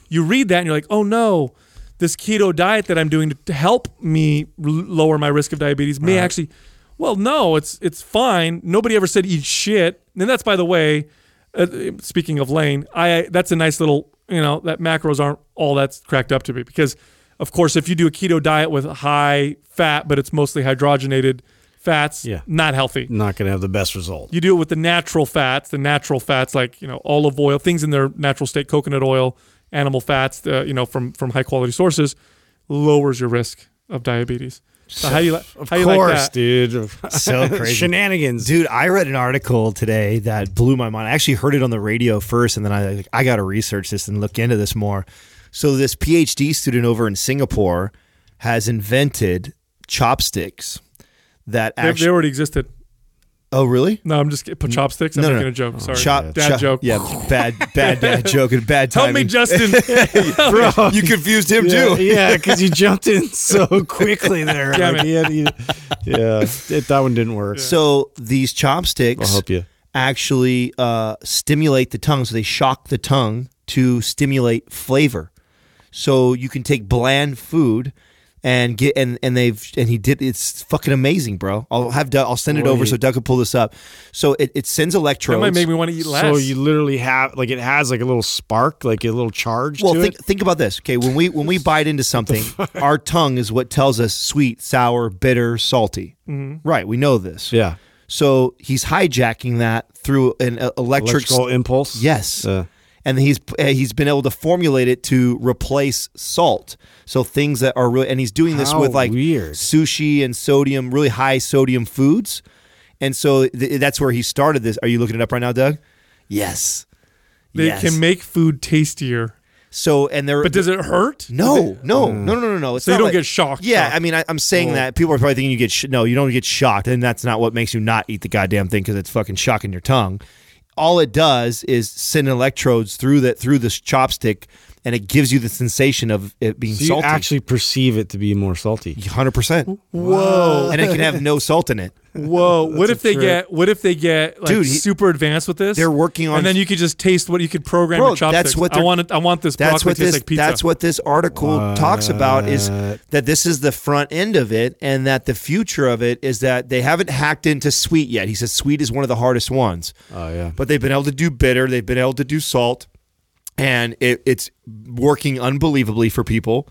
you read that and you're like, oh no, this keto diet that I'm doing to, help me lower my risk of diabetes may actually. Well, no, it's it's fine. Nobody ever said eat shit. And that's by the way. Uh, speaking of Layne, I that's a nice little you know that macros aren't all that's cracked up to be because of course if you do a keto diet with high fat but it's mostly hydrogenated fats, Yeah. not healthy. Not going to have the best result. You do it with the natural fats, the natural fats like you know olive oil, things in their natural state, coconut oil, animal fats, uh, you know from from high quality sources, lowers your risk of diabetes. So how do you li- Of how you course, like that? dude. So crazy. Shenanigans. Dude, I read an article today that blew my mind. I actually heard it on the radio first, and then I like, I got to research this and look into this more. So this PhD student over in Singapore has invented chopsticks that They, they already existed. oh, really? No, I'm just kidding. Put chopsticks. I'm No, no, making no. a joke. Sorry, Chop, dad chop- joke. Yeah, bad, bad dad joke and bad Help timing. me, Justin. bro. you confused him yeah, too. yeah, because you jumped in so quickly there. Damn Like, it. he had- he- yeah, it, that one didn't work. So these chopsticks I'll help you. actually uh, stimulate the tongue. So they shock the tongue to stimulate flavor. So you can take bland food and get and and they've and he did it's fucking amazing, bro. I'll have Doug, I'll send it over so Doug can pull this up. So it, it sends that electrodes. might make me want to eat less. So you literally have like it has like a little spark, like a little charge well, to think it. think about this. Okay, when we when we bite into something, our tongue is what tells us sweet, sour, bitter, salty. Right, we know this. Yeah, So he's hijacking that through an uh, electric electrical impulse. Yes. Uh, and he's uh, he's been able to formulate it to replace salt. So things that are really, and he's doing this How with like weird. sushi and sodium, really high sodium foods. And so th- that's where he started this. Are you looking it up right now, Doug? Yes. they yes. can make food tastier. so and they're But does it hurt? no, no, no, no, no, no. It's So you don't like- get shocked, Yeah, shocked. I mean, I, I'm saying that people are probably thinking you get sh- no, you don't get shocked, and that's not what makes you not eat the goddamn thing because it's fucking shocking your tongue. All it does is send electrodes through that through this chopstick, and it gives you the sensation of it being so you salty. actually perceive it to be more salty. hundred percent, Whoa, and it can have no salt in it. whoa! What if they trip. get? What if they get like Dude, he- super advanced with this? They're working on- and then you could just taste what you could program Bro, your chopsticks. that's what I they're- want. It, I want this That's broccoli what to taste this. like pizza. that's what this article talks about is that this is the front end of it, and that the future of it is that they haven't hacked into sweet yet. He says sweet is one of the hardest ones. Oh yeah. but they've been able to do bitter. They've been able to do salt, and it, it's working unbelievably for people.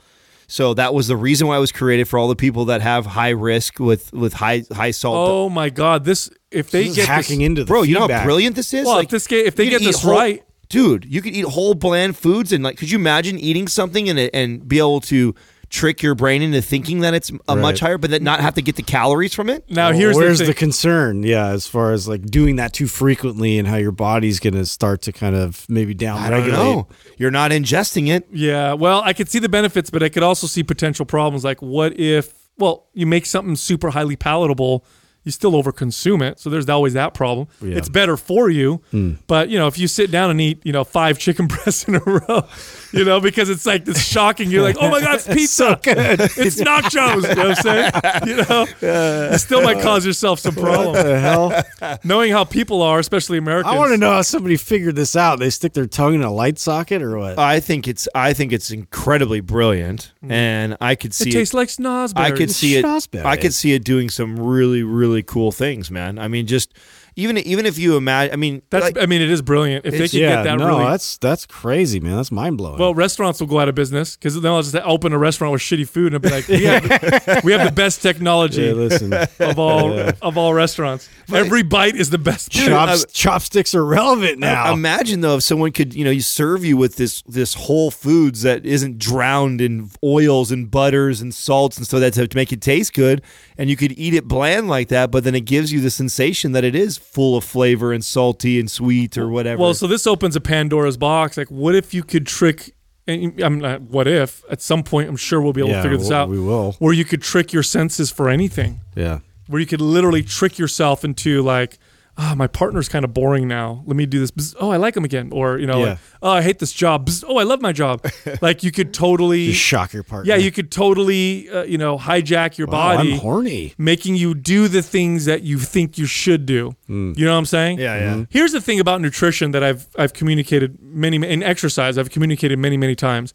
So that was the reason why it was created for all the people that have high risk with with high high salt. Oh my god! This if they This get hacking this, into the Bro, you know how brilliant this is. Well, if this ga- if they get this whole- right- dude, you could eat whole bland foods and like, could you imagine eating something and and be able to trick your brain into thinking that it's a much higher, but then not have to get the calories from it. Now Well, here's where's the the, concern? Yeah, as far as like doing that too frequently and how your body's gonna start to kind of maybe down I don't regulate. know. You're not ingesting it. Yeah, well, I could see the benefits, but I could also see potential problems. Like, what if, well, you make something super highly palatable, you still overconsume it. So there's always that problem. Yeah. It's better for you, Hmm. but you know, if you sit down and eat, you know, five chicken breasts in a row, you know, because it's like this shocking. You're like, oh my god, it's pizza, it's nachos. You know what I'm saying? You know, it still might cause yourself some problem. the hell? Knowing how people are, especially Americans. I want to know how somebody figured this out. They stick their tongue in a light socket or what? I think it's I think it's incredibly brilliant, and I could see Mm. It tastes like snozberries. I could see it. Schnozberry. I could see it doing some really, really cool things, man. I mean, just even even if you imagine, I mean, That's. like, I mean, it is brilliant. If they It's- could yeah, get that no, really that's that's crazy, man. That's mind blowing. Well, restaurants will go out of business because then I'll just open a restaurant with shitty food and be like, we have, the, we have the best technology yeah, listen, of all of all restaurants. Every bite is the best. chops, chopsticks are relevant now. imagine though if someone could, you know, you serve you with this this whole foods that isn't drowned in oils and butters and salts and stuff that to make it taste good, and you could eat it bland like that, but then it gives you the sensation that it is full of flavor and salty and sweet or whatever. Well, so this opens a Pandora's box. Like, what if you could trick? And I'm not. What if at some point I'm sure we'll be able Yeah, to figure this out. we will. Where you could trick your senses for anything. yeah, Where you could literally trick yourself into like, ah, my partner's kind of boring now. Let me do this. Bzz, Oh, I like him again. Or you know, Yeah. like, oh, I hate this job. Bzz, Oh, I love my job. like you could totally. just shock your partner. Yeah, you could totally, uh, you know, hijack your Wow, body, I'm horny. making you do the things that you think you should do. Hmm. You know what I'm saying? yeah, yeah. Here's the thing about nutrition that I've I've communicated many in exercise. I've communicated many many times.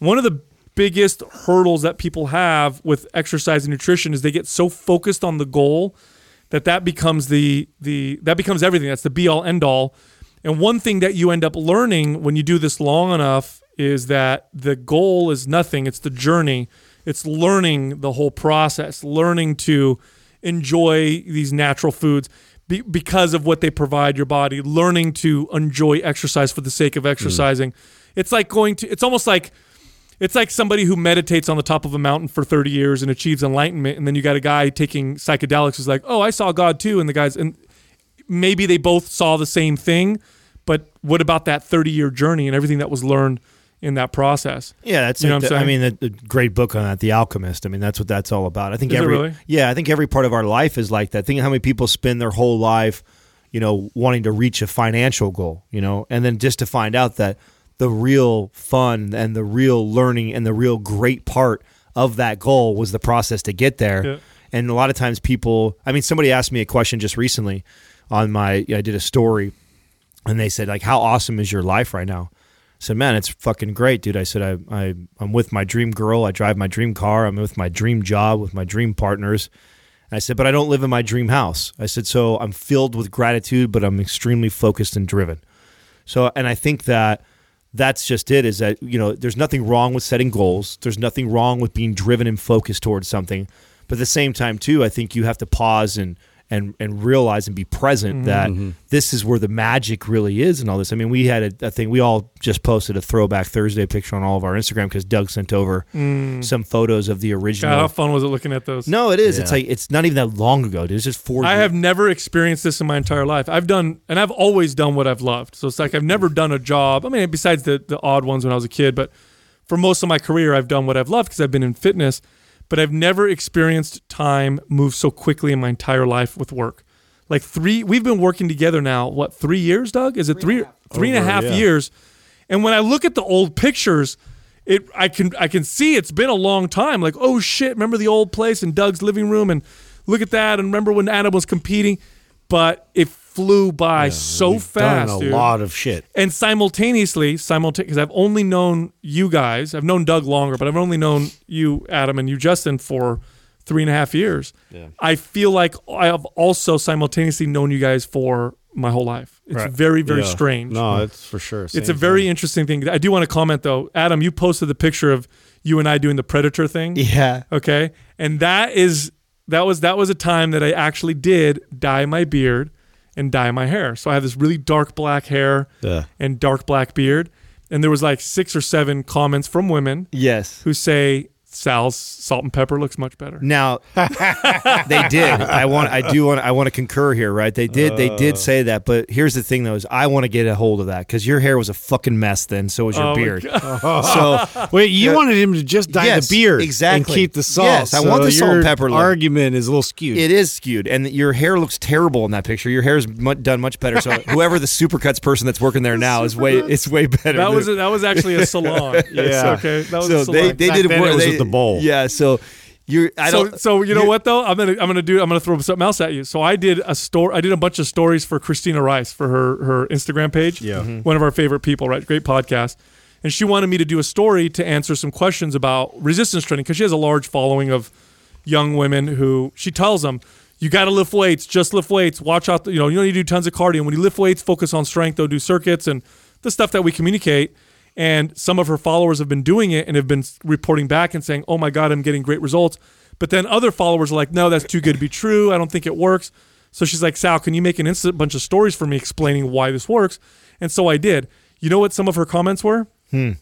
One of the biggest hurdles that people have with exercise and nutrition is they get so focused on the goal that that becomes the the that becomes everything. That's the be all end all. And one thing that you end up learning when you do this long enough is that the goal is nothing. It's the journey. It's learning the whole process, learning to enjoy these natural foods be, because of what they provide your body, learning to enjoy exercise for the sake of mm. exercising. It's like going to, it's almost like, it's like somebody who meditates on the top of a mountain for 30 years and achieves enlightenment. And then you got a guy taking psychedelics who's like, oh, I saw God too. And the guy's, and maybe they both saw the same thing, but what about that 30 year journey and everything that was learned in that process? Yeah, that's You know like what I'm the- I mean, the, the great book on that, The Alchemist. I mean, that's what that's all about. I think Is every really? yeah, I think every part of our life is like that. Think how many people spend their whole life, you know, wanting to reach a financial goal, you know, and then just to find out that the real fun and the real learning and the real great part of that goal was the process to get there. Yeah. And a lot of times people, I mean, somebody asked me a question just recently on my, I did a story and they said like, how awesome is your life right now? I said, man, it's fucking great, dude. I said, I, I, I'm with my dream girl. I drive my dream car. I'm with my dream job, with my dream partners. And I said, but I don't live in my dream house. I said, so I'm filled with gratitude, but I'm extremely focused and driven. So, and I think that that's just it is that, you know, there's nothing wrong with setting goals. There's nothing wrong with being driven and focused towards something. But at the same time, too, I think you have to pause and, and, and realize and be present mm-hmm. that mm-hmm. this is where the magic really is and all this. I mean, we had a, a thing, we all just posted a throwback Thursday picture on all of our Instagram because Doug sent over mm. some photos of the original. God, how fun was it looking at those? no, it is. It's like, it's not even that long ago, dude. It's just four I years. have never experienced this in my entire life. I've done, and I've always done what I've loved. So it's like I've never done a job. I mean, besides the the odd ones when I was a kid, but for most of my career, I've done what I've loved because I've been in fitness. But I've never experienced time move so quickly in my entire life with work. Like three, we've been working together now. What three years, Doug? Is it three three and a half yeah. years? And when I look at the old pictures, it I can I can see it's been a long time. Like, oh shit, remember the old place in Doug's living room and look at that and remember when Adam was competing, but it flew by so We've fast, done a dude. lot of shit. And simultaneously, simultaneously, because I've only known you guys, I've known Doug longer, but I've only known you, Adam, and you, Justin, for three and a half years. I feel like I have also simultaneously known you guys for my whole life. It's Right. very, very Yeah. strange. No, it's for sure. It's a very thing. interesting thing. I do want to comment though, Adam. You posted the picture of you and I doing the predator thing. yeah. Okay, and that is that was that was a time that I actually did dye my beard and dye my hair. So I have this really dark black hair and dark black beard. And there was like six or seven comments from women Yes. who say, Sal's salt and pepper looks much better. Now they did. I want. I do want. I want to concur here. Right? They did. They did Uh. say that. But here's the thing, though: is I want to get a hold of that because your hair was a fucking mess then. So was your Oh, beard. So Wait, you wanted him to just dye Yes, the beard exactly. and keep the salt. Yes, I so want the salt and your pepper look. Argument is a little skewed. it is skewed, and your hair looks terrible in that picture. Your hair's mu- done much better. So whoever the supercuts person that's working there now is way. It's way better. That than- was that was actually a salon. Yeah. okay, that was so a salon. they they Back did then work. it was they- with the bowl. Yeah. So you're. I so, don't. so you know what though? I'm gonna I'm gonna do I'm gonna throw something else at you. So I did a store I did a bunch of stories for Christina Rice for her her Instagram page. Yeah. Mm-hmm. one of our favorite people, right? Great podcast. And she wanted me to do a story to answer some questions about resistance training because she has a large following of young women who she tells them you got to lift weights, just lift weights. Watch out, you know, you don't need to do tons of cardio. When you lift weights, focus on strength. They'll do circuits and the stuff that we communicate. And some of her followers have been doing it and have been reporting back and saying, "Oh my God, I'm getting great results." But then other followers are like, "No, that's too good to be true. I don't think it works." So she's like, "Sal, can you make an instant bunch of stories for me explaining why this works?" And so I did. You know what some of her comments were? I-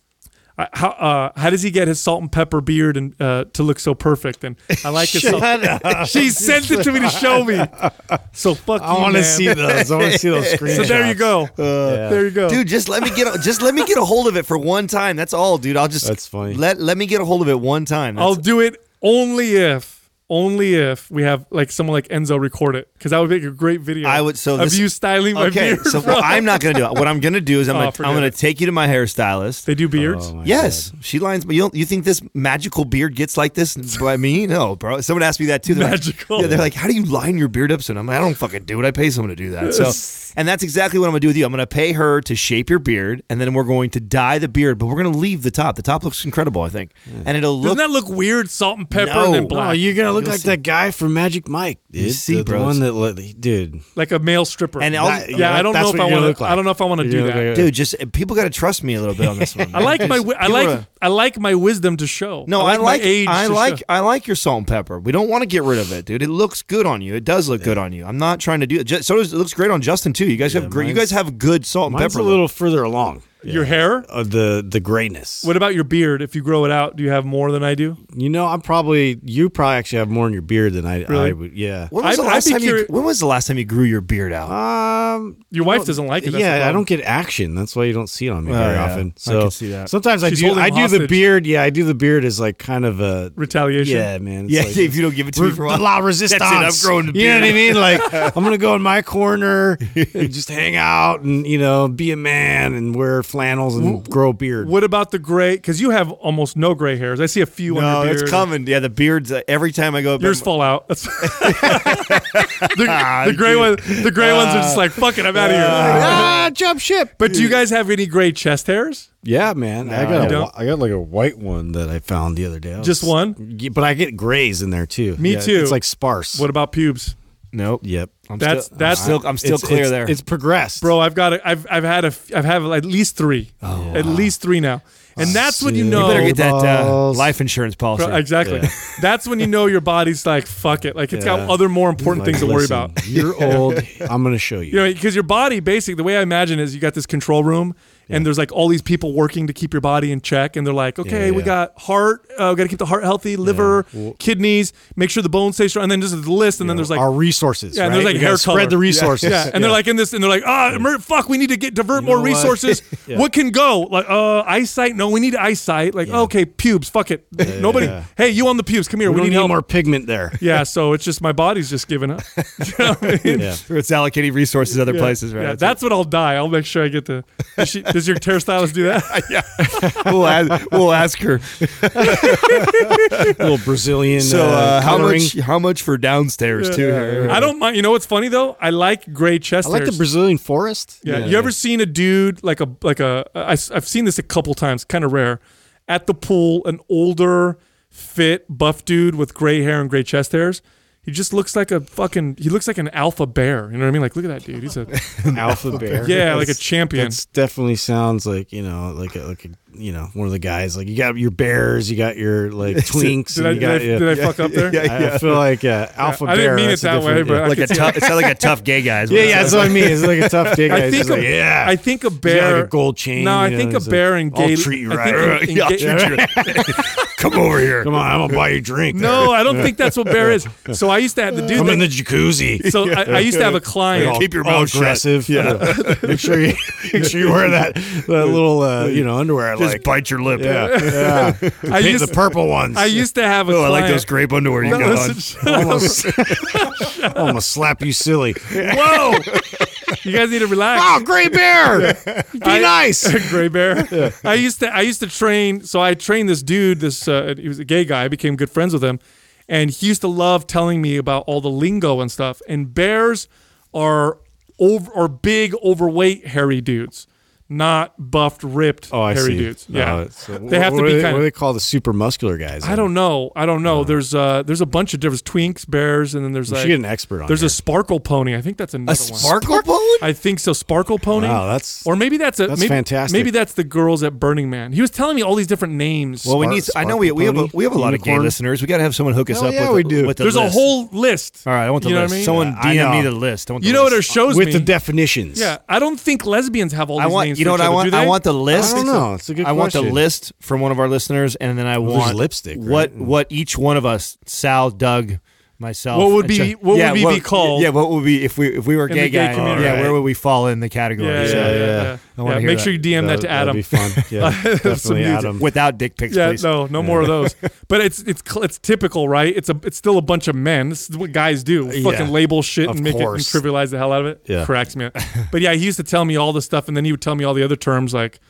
how uh, how does he get his salt and pepper beard and uh, to look so perfect? And I like his. Salt- she sent it to me to show me. So fuck I want to see those. I want to see those screenshots. So there you go. There you go. Dude, just let me get just let me get a hold of it for one time. That's all, dude. I'll just That's funny. Let let me get a hold of it one time. That's, I'll do it only if only if we have like someone like Enzo record it because that would make a great video. I would- so of this- you styling my okay, beard. so bro. what I'm not gonna do. it. What I'm gonna do is I'm Oh, gonna I'm gonna it. take you to my hairstylist. they do beards. Oh, my Yes, she lines. But you don't, you think this magical beard gets like this by me? No, bro. Someone asked me that too. They're like- Magical. yeah, they're like, how do you line your beard up? So I'm like, I don't fucking do it. I pay someone to do that. So, and that's exactly what I'm gonna do with you. I'm gonna pay her to shape your beard, and then we're going to dye the beard, but we're gonna leave the top. The top looks incredible, I think, and it'll look. Doesn't that look weird? Salt and pepper No. and then Oh, black, you're gonna look like see. that guy from Magic Mike, dude. You see, the, the bro, one that, let- dude. like a male stripper. And I'll- That- yeah, I don't know if I want to. like. I don't know if I want to do that. look Dude, just people got to trust me a little bit on this one. I like my. I like. are- I like my wisdom to show. No, I like, my age. I like. I like your salt and pepper. We don't want to get rid of it, dude. It looks good on you. It does look good on you. I'm not trying to do it. So does, it looks great on Justin too. You guys have great. You guys have good salt and Mine's pepper. a little further along. Your hair. Of the the grayness. What about your beard? If you grow it out, do you have more than I do? You know, I'm probably you probably actually have more in your beard than I, Really? I would. Yeah. When was, I'd- the last I'd time you, when was the last time you grew your beard out? Um. Your wife doesn't like it. That's yeah, I don't get action. That's why you don't see it on me Oh, very yeah. often. I So can see that. sometimes I do. holding I do the beard. Yeah, I do the beard as like kind of a retaliation. Yeah, man. It's yeah, like, if you don't give it to me for a while. La resistance. That's it, I'm growing the beard. You know what I mean? Like I'm gonna go in my corner and just hang out and you know be a man and wear flannels and grow a beard. What about the gray? Because you have almost no gray hairs. I see a few on No, your beard. it's coming. Yeah, the beards. Uh, every time I go, Yours fall out. The, Ah, the gray dude. one. The gray ones are just like fuck it. I'm out of here. ah, jump ship. But do you guys have any gray chest hairs? Yeah, man. I got a, I got like a white one that I found the other day. I Just one? But I get grays in there too. Me Yeah, too. It's like sparse. What about pubes, Nope. Yep. I'm That's- still, that's- I'm still, I'm still It's- clear it's- there. It's progressed, bro? I've got. A, I've I've had a. f- I've had at least three. At least three now, and that's when you know. you better get that uh, life insurance policy. Bro, exactly. That's when you know your body's like fuck it. Like it's got other more important Like, things to worry listen, about. You're old. I'm gonna show you. You know, because your body, basically, the way I imagine is you got this control room, and there's like all these people working to keep your body in check, and they're like, okay, Yeah, we got heart, uh, we got to keep the heart healthy, liver, kidneys, make sure the bones stay strong, and then just the list, and then there's like. our resources. yeah, and right? there's like We hair color. Spread the resources. Yeah, and they're like in this, and they're like, ah, fuck, we need to get divert more know what? resources. Yeah. What can go? Like, uh, eyesight? No, we need eyesight. Like, okay, pubes. Fuck it. Nobody. Hey, you on the pubes? Come here. we, We, need need more pigment there. Yeah, so it's just my body's just giving up. You know I mean? Yeah. it's allocating resources other places, right? Yeah, that's what I'll die. I'll make sure I get the. Does, she, does your hairstylist do that? we'll, ask, we'll ask her. little Brazilian. So, uh, how coloring. much? How much for downstairs too? here? I don't mind. You know what's funny though? I like gray chest I like the. Brazilian forest. yeah. You ever seen a dude like a like a? I, I've seen this a couple times. Kind of rare. At the pool, an older, fit, buff dude with gray hair and gray chest hairs. He just looks like a fucking. He looks like an alpha bear. You know what I mean? Like, look at that dude. He's a alpha bear? yeah, like a champion. That's definitely sounds like you know, like a like a you know one of the guys. Like you got your bears, you got your like twinks. Did and I, you got, did I, yeah. did I fuck up there? Yeah, I- I feel like uh, alpha I bear. didn't mean it that way, different- but I like a could see tough. It sounds like a tough gay guy. yeah, yeah, that's what I mean. It's like a tough gig. I think like, yeah. I think a He's got, bear. like, a gold chain. No, I you know, think a he's like, bear in gay. I'll treat you right. in- in Yeah, gay- Come over here. Come on, I'm gonna buy you a drink. No, I don't think that's what bear is. So I used to have the dude. Come in the jacuzzi. so I, I used to have a client. all, Keep your all mouth shut. aggressive. Yeah. make sure you make sure you wear that, that little uh, you know underwear. I Just like. bite your lip. Yeah, yeah. I used, the purple ones. I used to have a Oh, I client. like those grape underwear you No, got on. listen, almost, almost slap you silly. Whoa! You guys need to relax. Oh, gray bear, be I- nice. Gray Bear. I used to I used to train. So I trained this dude. This uh, he was a gay guy. I became good friends with him, and he used to love telling me about all the lingo and stuff. And bears are over are big, overweight, hairy dudes, not buffed, ripped, Oh, I hairy see. dudes. Yeah, No, it's- uh, they have to be they- kind What do they call the super muscular guys? I don't know. I don't know. There's uh there's a bunch of different twinks, bears, and then there's We like should get an expert on. there's here. a sparkle pony. I think that's another A one. sparkle pony? I think so. Sparkle pony. Wow, that's- or maybe that's a that's maybe, fantastic. Maybe that's the girls at Burning Man. He was telling me all these different names. Well, we need. I know we, we have a, we have a lot of gay listeners. We got to have someone hook us Hell up. yeah, with we the, do. With the There's a whole list. All right, I want the You know list. what I mean? Someone Yeah, DM me the list. I want the You know what it list. shows with me? the definitions. yeah, I don't think lesbians have all I want. names. You know what I want? I want the list. I don't know. It's a good I want the list from one of our listeners, and then I there's want lipstick. What what each one of us, Sal, Doug, myself. What would be- what would yeah, we be called? Yeah, what would we if we if we were a In the gay gay guy? community. Yeah, where would we fall in the category? Yeah, yeah, So, yeah. yeah. yeah. Yeah, hear make that. sure you DM that to that'd Adam. be fun. Yeah, definitely. Adam. Without dick pics, Yeah, please. no, no more of those. But it's it's it's typical, right? It's a it's still a bunch of men. This is what guys do. Fucking label shit Of and make course. it and trivialize the hell out of it. Yeah. cracks me up. But yeah, he used to tell me all this stuff, and then he would tell me all the other terms like.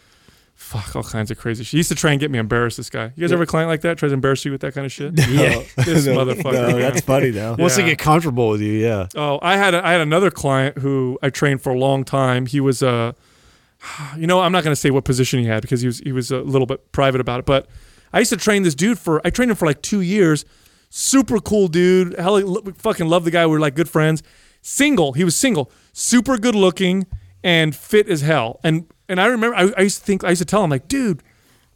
Fuck, all kinds of crazy shit. He used to try and get me embarrassed. This guy. You guys ever a client like that? Tries to embarrass you with that kind of shit? Yeah. This motherfucker. No, that's funny though. Once Yeah. they get comfortable with you, yeah. Oh, I had a, I had another client who I trained for a long time. He was a, uh, you know, I'm not going to say what position he had because he was he was a little bit private about it. But I used to train this dude for I trained him for like two years. Super cool dude. Hell, lo- fucking love the guy. We were like good friends. Single. He was single. Super good looking and fit as hell. And and I remember I, I used to think I used to tell him like, dude.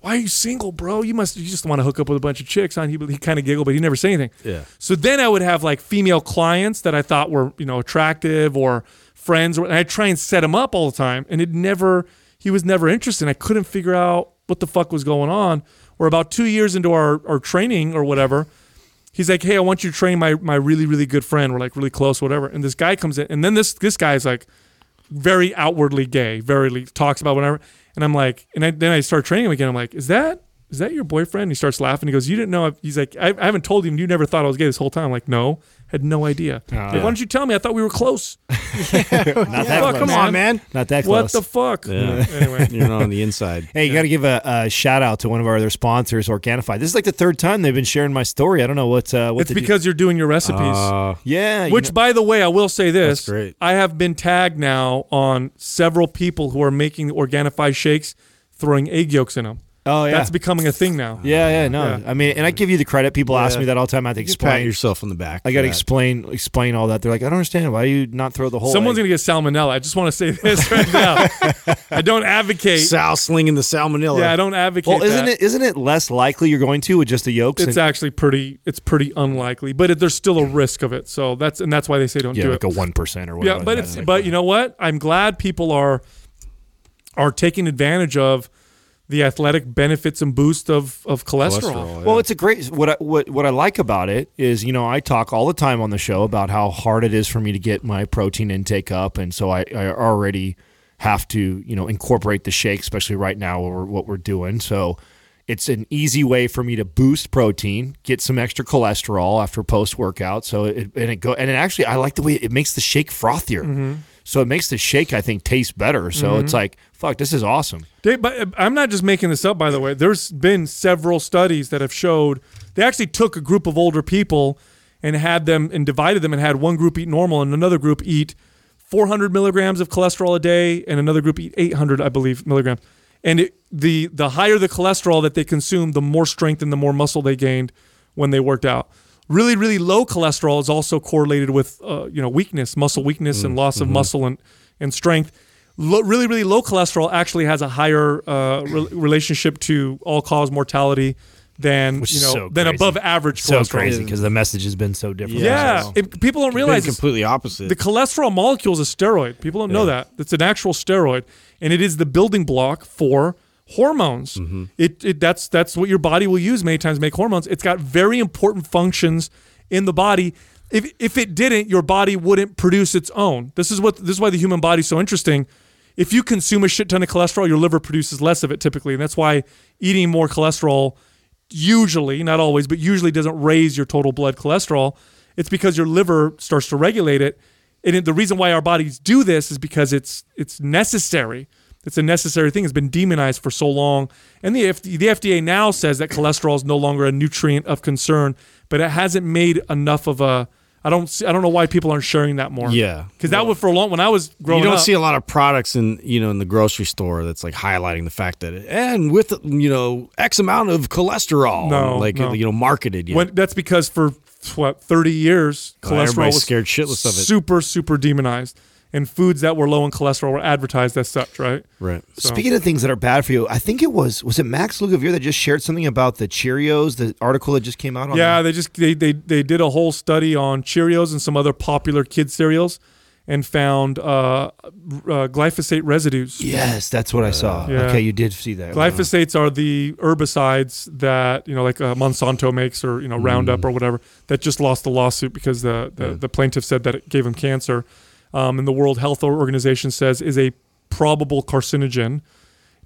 Why are you single, bro? You must you just want to hook up with a bunch of chicks. On he, he kind of giggled, but he never say anything. Yeah. So then I would have like female clients that I thought were, you know, attractive or friends, or, and I'd try and set him up all the time. And it never, he was never interested. I couldn't figure out what the fuck was going on. Or about two years into our, our training or whatever, he's like, hey, I want you to train my, my really, really good friend. We're like really close, whatever. And this guy comes in, and then this, this guy's like very outwardly gay, very talks about whatever. And I'm like, and I, then I start training him again. I'm like, is that is that your boyfriend? And he starts laughing. He goes, you didn't know. I- He's like, I, I haven't told him. You never thought I was gay this whole time. I'm like, no, had no idea. Like, Why don't you tell me? I thought we were close. Not that Fuck, close. come on, man. Not that close. What the fuck? Yeah. Anyway, You're not on the inside. Hey, you got to give a, a shout out to one of our other sponsors, Organifi. This is like the third time they've been sharing my story. I don't know what. Uh, what it's to do. because you're doing your recipes. Uh, yeah, Which, know- by the way, I will say this: That's great. I have been tagged now on several people who are making Organifi shakes, throwing egg yolks in them. Oh yeah, That's becoming a thing now. yeah, yeah. No, Yeah. I mean, and I give you the credit. People ask me that all the time. I have to you pat explain. yourself on the back. I got to explain explain all that. They're like, I don't understand. Why you not throw the whole? Someone's egg? gonna get salmonella. I just want to say this right now. I don't advocate. Sal slinging the salmonella. yeah, I don't advocate. Well, isn't that. it isn't it less likely you're going to with just the yolks? It's and, actually pretty. It's pretty unlikely, but it, there's still a risk of it. So that's and that's why they say don't yeah, do like it. Like a one percent or whatever. Yeah, but it's but you know what? I'm glad people are are taking advantage of the athletic benefits and boost of of cholesterol. Cholesterol, Well, it's a great. What I, what what I like about it is, you know, I talk all the time on the show about how hard it is for me to get my protein intake up, and so I, I already have to, you know, incorporate the shake, especially right now what we're, what we're doing. So it's an easy way for me to boost protein, get some extra cholesterol after post workout. So it and it go and it actually I like the way it makes the shake frothier. Mm-hmm. So it makes the shake I think taste better. So mm-hmm. it's like fuck, this is awesome. They, but uh, I'm not just making this up, by the way. There's been several studies that have showed they actually took a group of older people and had them and divided them and had one group eat normal and another group eat 400 milligrams of cholesterol a day and another group eat 800, I believe, milligrams. And it, the the higher the cholesterol that they consumed, the more strength and the more muscle they gained when they worked out. Really, really low cholesterol is also correlated with uh, you know weakness, muscle weakness, and loss of muscle and and strength. Lo- really, really low cholesterol actually has a higher uh, re- relationship to all cause mortality than Which you know so than crazy. above average So cholesterol. crazy because the message has been so different. Yeah, So- it- people don't realize this. completely opposite. The cholesterol molecule is a steroid. People don't know that. It's an actual steroid, and it is the building block for hormones. Mm-hmm. It, it that's that's what your body will use many times make hormones. It's got very important functions in the body. If if it didn't, your body wouldn't produce its own. This is what this is why the human body is so interesting. If you consume a shit ton of cholesterol, your liver produces less of it typically, and that's why eating more cholesterol usually, not always, but usually doesn't raise your total blood cholesterol. It's because your liver starts to regulate it. And the reason why our bodies do this is because it's it's necessary. It's a necessary thing. It's been demonized for so long. And the, F- the FDA now says that cholesterol is no longer a nutrient of concern, but it hasn't made enough of a. I don't. See, I don't know why people aren't sharing that more. Yeah. because that was for a long. When I was growing up. you don't up, see a lot of products in you know in the grocery store that's like highlighting the fact that and with you know X amount of cholesterol, No, like no. you know marketed. When, that's because for what thirty years, cholesterol everybody's was scared shitless of it. Super, super demonized, and foods that were low in cholesterol were advertised as such. Right. right. So- Speaking of things that are bad for you, I think it was was it Max Lugavere that just shared something about the Cheerios, the article that just came out on Yeah, that? they just they, they they did a whole study on Cheerios and some other popular kid cereals, and found uh, uh, glyphosate residues. Yes, that's what I saw. Yeah. Okay, you did see that. Glyphosates are the herbicides that you know, like uh, Monsanto makes, or you know, Roundup or whatever, that just lost the lawsuit because the the, the plaintiff said that it gave him cancer, um, and the World Health Organization says is a probable carcinogen.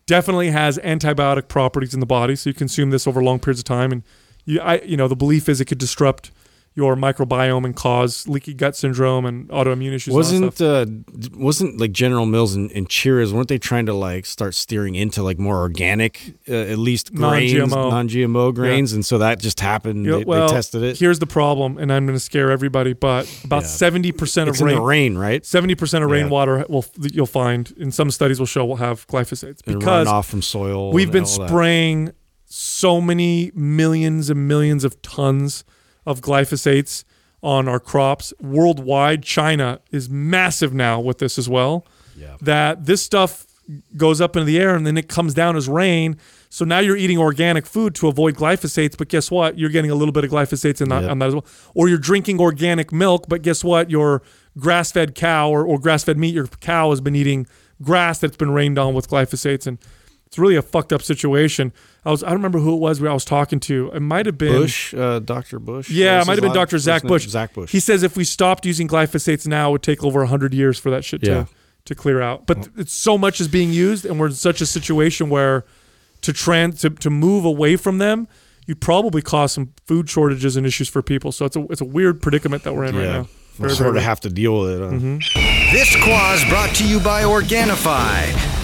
Definitely has antibiotic properties in the body, so you consume this over long periods of time, and you, I, you know, the belief is it could disrupt your microbiome and cause leaky gut syndrome and autoimmune issues. and all that Wasn't uh, wasn't like General Mills and, and Cheerios? weren't they trying to like start steering into like more organic, uh, at least grains, Non-GMO. non-GMO grains, and so that just happened. Know, they, well, they tested it. Here's the problem, and I'm going to scare everybody, but about Yeah. seventy percent of it's in rain, the rain, right? Seventy percent of Yeah. rainwater will you'll find in some studies will show will have glyphosates because off from soil. we've been spraying so many millions and millions of tons of glyphosates on our crops worldwide. China is massive now with this as well. Yeah. That this stuff goes up into the air and then it comes down as rain. So now you're eating organic food to avoid glyphosates, but guess what? You're getting a little bit of glyphosates in that, Yep. on that as well. Or you're drinking organic milk, but guess what? Your grass-fed cow or, or grass-fed meat, your cow has been eating grass that's been rained on with glyphosates, and it's really a fucked up situation. I was I don't remember who it was where I was talking to. It might have been Bush, uh, Dr. Bush. Yeah, it might have been Dr. Zach? Bush. Zach Bush. He says if we stopped using glyphosates now, it would take over 100 years for that shit to, Yeah. to clear out. But it's so much is being used, and we're in such a situation where to, trans, to, to move away from them, you'd probably cause some food shortages and issues for people. So it's a, it's a weird predicament that we're in right now. we sort of have to deal with it. huh? Mm-hmm. This Quah's brought to you by Organifi.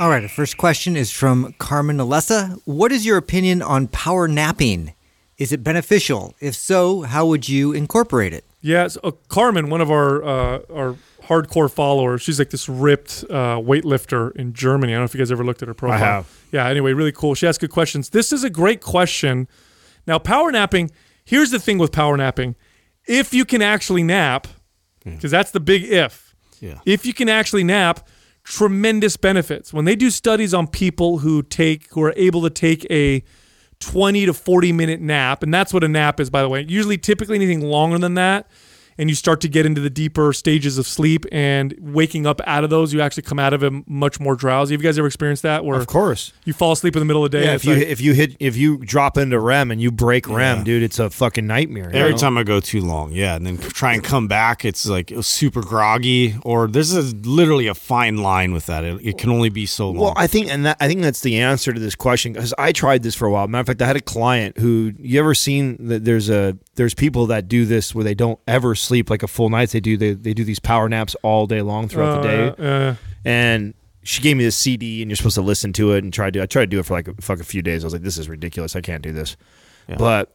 All right, our first question is from Carmen Alessa. What is your opinion on power napping? Is it beneficial? If so, how would you incorporate it? Yeah, so, uh, Carmen, one of our uh, our hardcore followers, she's like this ripped uh, weightlifter in Germany. I don't know if you guys ever looked at her profile. have. Yeah. Anyway, really cool. She asks good questions. This is a great question. Now, power napping. Here's the thing with power napping: if you can actually nap, because that's the big if. Yeah. If you can actually nap, tremendous benefits. When they do studies on people who take who are able to take a 20 to 40 minute nap, and that's what a nap is, by the way. Usually, typically anything longer than that, and you start to get into the deeper stages of sleep and waking up out of those, you actually come out of it much more drowsy. Have you guys ever experienced that? Where Of course. you fall asleep in the middle of the day? Yeah, if you like- if you hit if you drop into REM and you break REM, dude, it's a fucking nightmare. Every know? time I go too long, yeah, and then try and come back, it's like super groggy, or this is literally a fine line with that. It, it can only be so long. Well, I think, and that, I think that's the answer to this question because I tried this for a while. Matter of fact, I had a client who you ever seen that there's a there's people that do this where they don't ever sleep like a full night. They do they, they do these power naps all day long throughout the day, Uh, uh, and she gave me this CD, and you're supposed to listen to it and try to. I tried to do it for like a, fuck a few days. I was like, this is ridiculous. I can't do this. But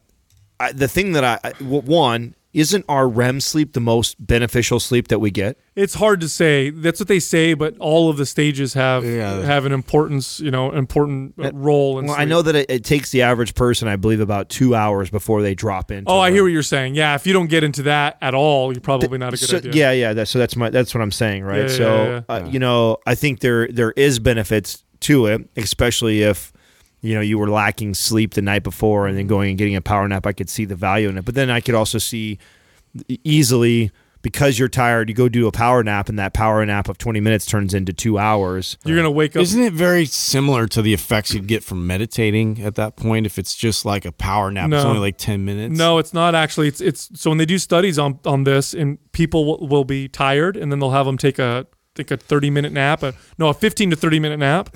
I, the thing that I one isn't our REM sleep the most beneficial sleep that we get. It's hard to say. That's what they say, but all of the stages have Yeah. have an importance, you know, important uh, role. In Well, I know that it, it takes the average person, I believe, about two hours before they drop in. Oh, I hear what you're saying. Yeah, if you don't get into that at all, you're probably not a good so, idea. Yeah, yeah. That, so that's my that's what I'm saying, right? Yeah, so yeah, Uh, you know, I think there there is benefits to it, especially if you know you were lacking sleep the night before and then mm-hmm. going and getting a power nap. I could see the value in it, but then I could also see easily because you're tired, you go do a power nap, and that power nap of 20 minutes turns into two hours. You're gonna wake up. Isn't it very similar to the effects you'd get from meditating at that point? If it's just like a power nap, it's only like ten minutes. No, it's not actually. It's it's so when they do studies on on this, and people will, will be tired, and then they'll have them take a take a 30 minute nap, a, no, a 15 to 30 minute nap.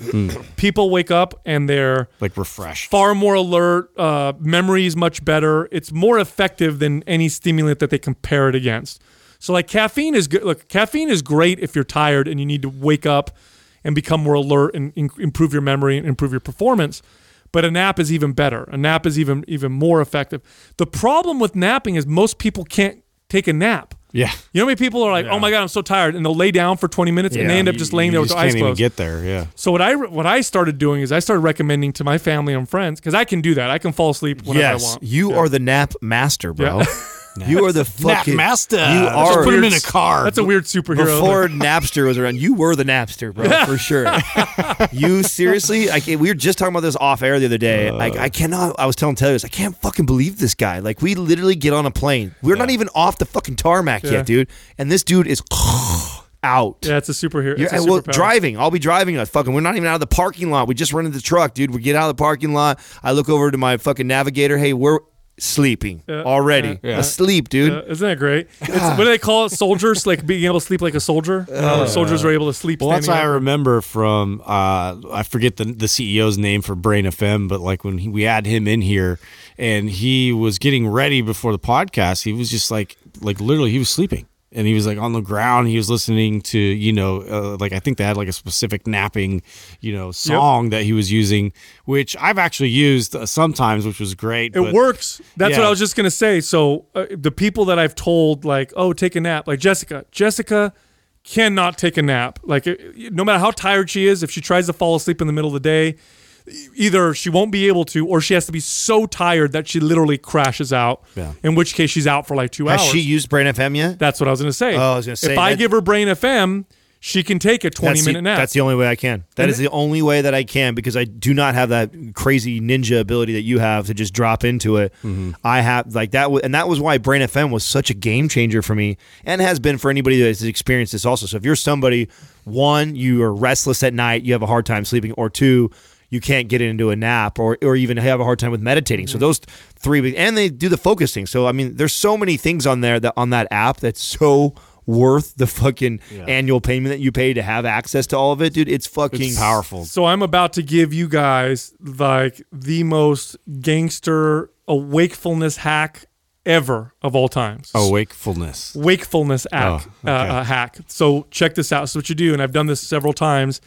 People wake up and they're like refreshed, far more alert. Uh, memory is much better. It's more effective than any stimulant that they compare it against. So like caffeine is good. Look, caffeine is great if you're tired and you need to wake up and become more alert and in- improve your memory and improve your performance. But a nap is even better. A nap is even even more effective. The problem with napping is most people can't take a nap. Yeah. You know how many people are like, "Oh my god, I'm so tired," and they'll lay down for 20 minutes and they end up just laying You there with their eyes closed. get there. Yeah. So what I what I started doing is I started recommending to my family and friends because I can do that. I can fall asleep whenever I yes, want. you are the nap master, bro. Yeah. You are the Nap fucking master. You Just are put him in a car. That's a weird superhero. Before Napster was around, you were the Napster, bro, for sure. you seriously? I can't, we were just talking about this off air the other day. Uh. like, I cannot. I was telling Taylor, I can't fucking believe this guy. Like, we literally get on a plane. We're not even off the fucking tarmac Yeah. yet, dude. And this dude is out. yeah, it's a superhero. You're, It's a well, driving. I'll be driving us. Fucking, we're not even out of the parking lot. We just rented the truck, dude. We get out of the parking lot. I look over to my fucking navigator. Hey, we're sleeping Yeah, already. yeah, yeah. Asleep, dude. Uh, isn't that great? It's, what do they call it? Soldiers, like being able to sleep like a soldier. You know, soldiers are able to sleep. Well, that's what I remember from uh, I forget the the CEO's name for Brain FM, but like when he, we had him in here and he was getting ready before the podcast, he was just like like literally he was sleeping and he was like on the ground. He was listening to you know uh, like I think they had like a specific napping you know song that he was using, which I've actually used uh, sometimes, which was great. It but- works. That's what I was just gonna say. So uh, the people that I've told, like, oh, take a nap, like Jessica. Jessica cannot take a nap. Like, uh, no matter how tired she is, if she tries to fall asleep in the middle of the day, either she won't be able to, or she has to be so tired that she literally crashes out. Yeah. In which case, she's out for like two Has hours. she used Brain FM yet? That's what I was gonna say. Oh, I was gonna say, if I that- give her Brain FM, she can take a twenty-minute the, nap. That's the only way I can. That is the only way that I can because I do not have that crazy ninja ability that you have to just drop into it. Mm-hmm. I have like that, and that was why Brain FM was such a game changer for me, and has been for anybody that has experienced this also. So if you're somebody, one, you are restless at night, you have a hard time sleeping, or two. You can't get into a nap, or or even have a hard time with meditating. Mm-hmm. So those three, and they do the focusing. So I mean, there's so many things on there that on that app that's so worth the fucking annual payment that you pay to have access to all of it, dude. It's fucking It's powerful. So I'm about to give you guys like the most gangster a wakefulness hack ever of all times. Oh, wakefulness. wakefulness hack. Oh, okay. uh, uh, hack. So check this out. So what you do, and I've done this several times,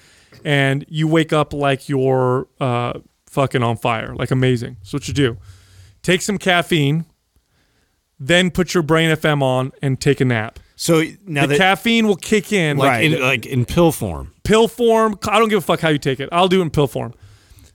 and you wake up like you're uh, fucking on fire, like amazing. So what you do, take some caffeine, then put your brain FM on and take a nap. So now the that caffeine will kick in Like Right. in like in pill form. pill form. I don't give a fuck how you take it. I'll do it in pill form.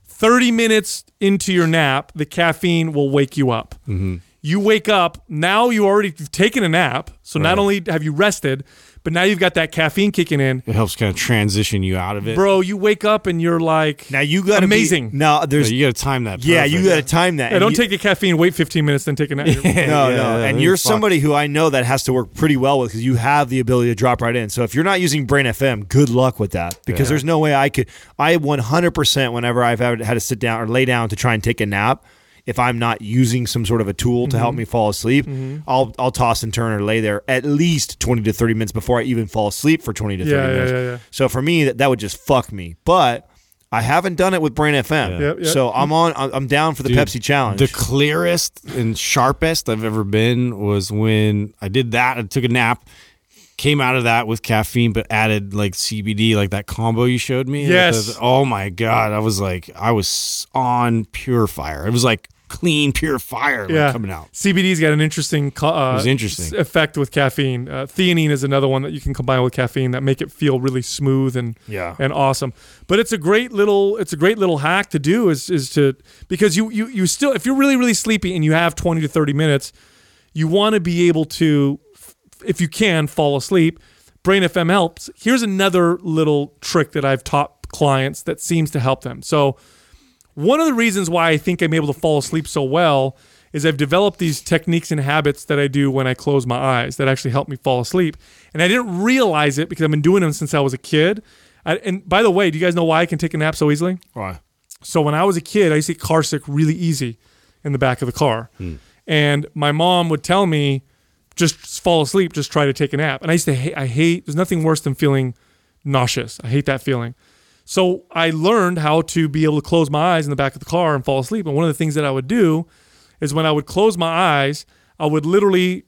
30 minutes into your nap, the caffeine will wake you up. Mm-hmm. You wake up, now you already you've taken a nap. So not only have you rested, but now you've got that caffeine kicking in. It helps kind of transition you out of it. Bro, you wake up and you're like, now you got amazing. Now But there's you got to time that. yeah, you got to time that. yeah, don't you- take the caffeine, wait 15 minutes, then take a nap. no, Yeah, no. yeah, and you're fuck. somebody who I know that has to work pretty well with because you have the ability to drop right in. So if you're not using Brain FM, good luck with that because Yeah. there's no way I could. I 100% whenever I've had had to sit down or lay down to try and take a nap. If I'm not using some sort of a tool to Mm-hmm. help me fall asleep, I'll I'll toss and turn or lay there at least 20 to 30 minutes before I even fall asleep for 20 to 30 Yeah, yeah, minutes. yeah, yeah. So for me, that, that would just fuck me. But I haven't done it with Brain FM. Yep, yep. So I'm on. I'm down for the Dude, Pepsi challenge. The clearest and sharpest I've ever been was when I did that. I took a nap, came out of that with caffeine, but added like CBD, like that combo you showed me. Yes. oh my god, I was like, I was on pure fire. It was like clean, pure fire like, yeah, coming out. CBD's got an interesting, uh, interesting. effect with caffeine. Uh, theanine is another one that you can combine with caffeine that make it feel really smooth and Yeah. and awesome. But it's a great little it's a great little hack to do is is to because you you you still if you're really really sleepy and you have 20 to 30 minutes, you want to be able to if you can fall asleep. Brain FM helps. Here's another little trick that I've taught clients that seems to help them. So one of the reasons why I think I'm able to fall asleep so well is I've developed these techniques and habits that I do when I close my eyes that actually help me fall asleep. And I didn't realize it because I've been doing them since I was a kid. I, and by the way, do you guys know why I can take a nap so easily? Why? So when I was a kid, I used to get car sick really easy in the back of the car. Hmm. And my mom would tell me, just fall asleep, just try to take a nap. And I used to hate, I hate, there's nothing worse than feeling nauseous. I hate that feeling. So I learned how to be able to close my eyes in the back of the car and fall asleep. And one of the things that I would do is when I would close my eyes, I would literally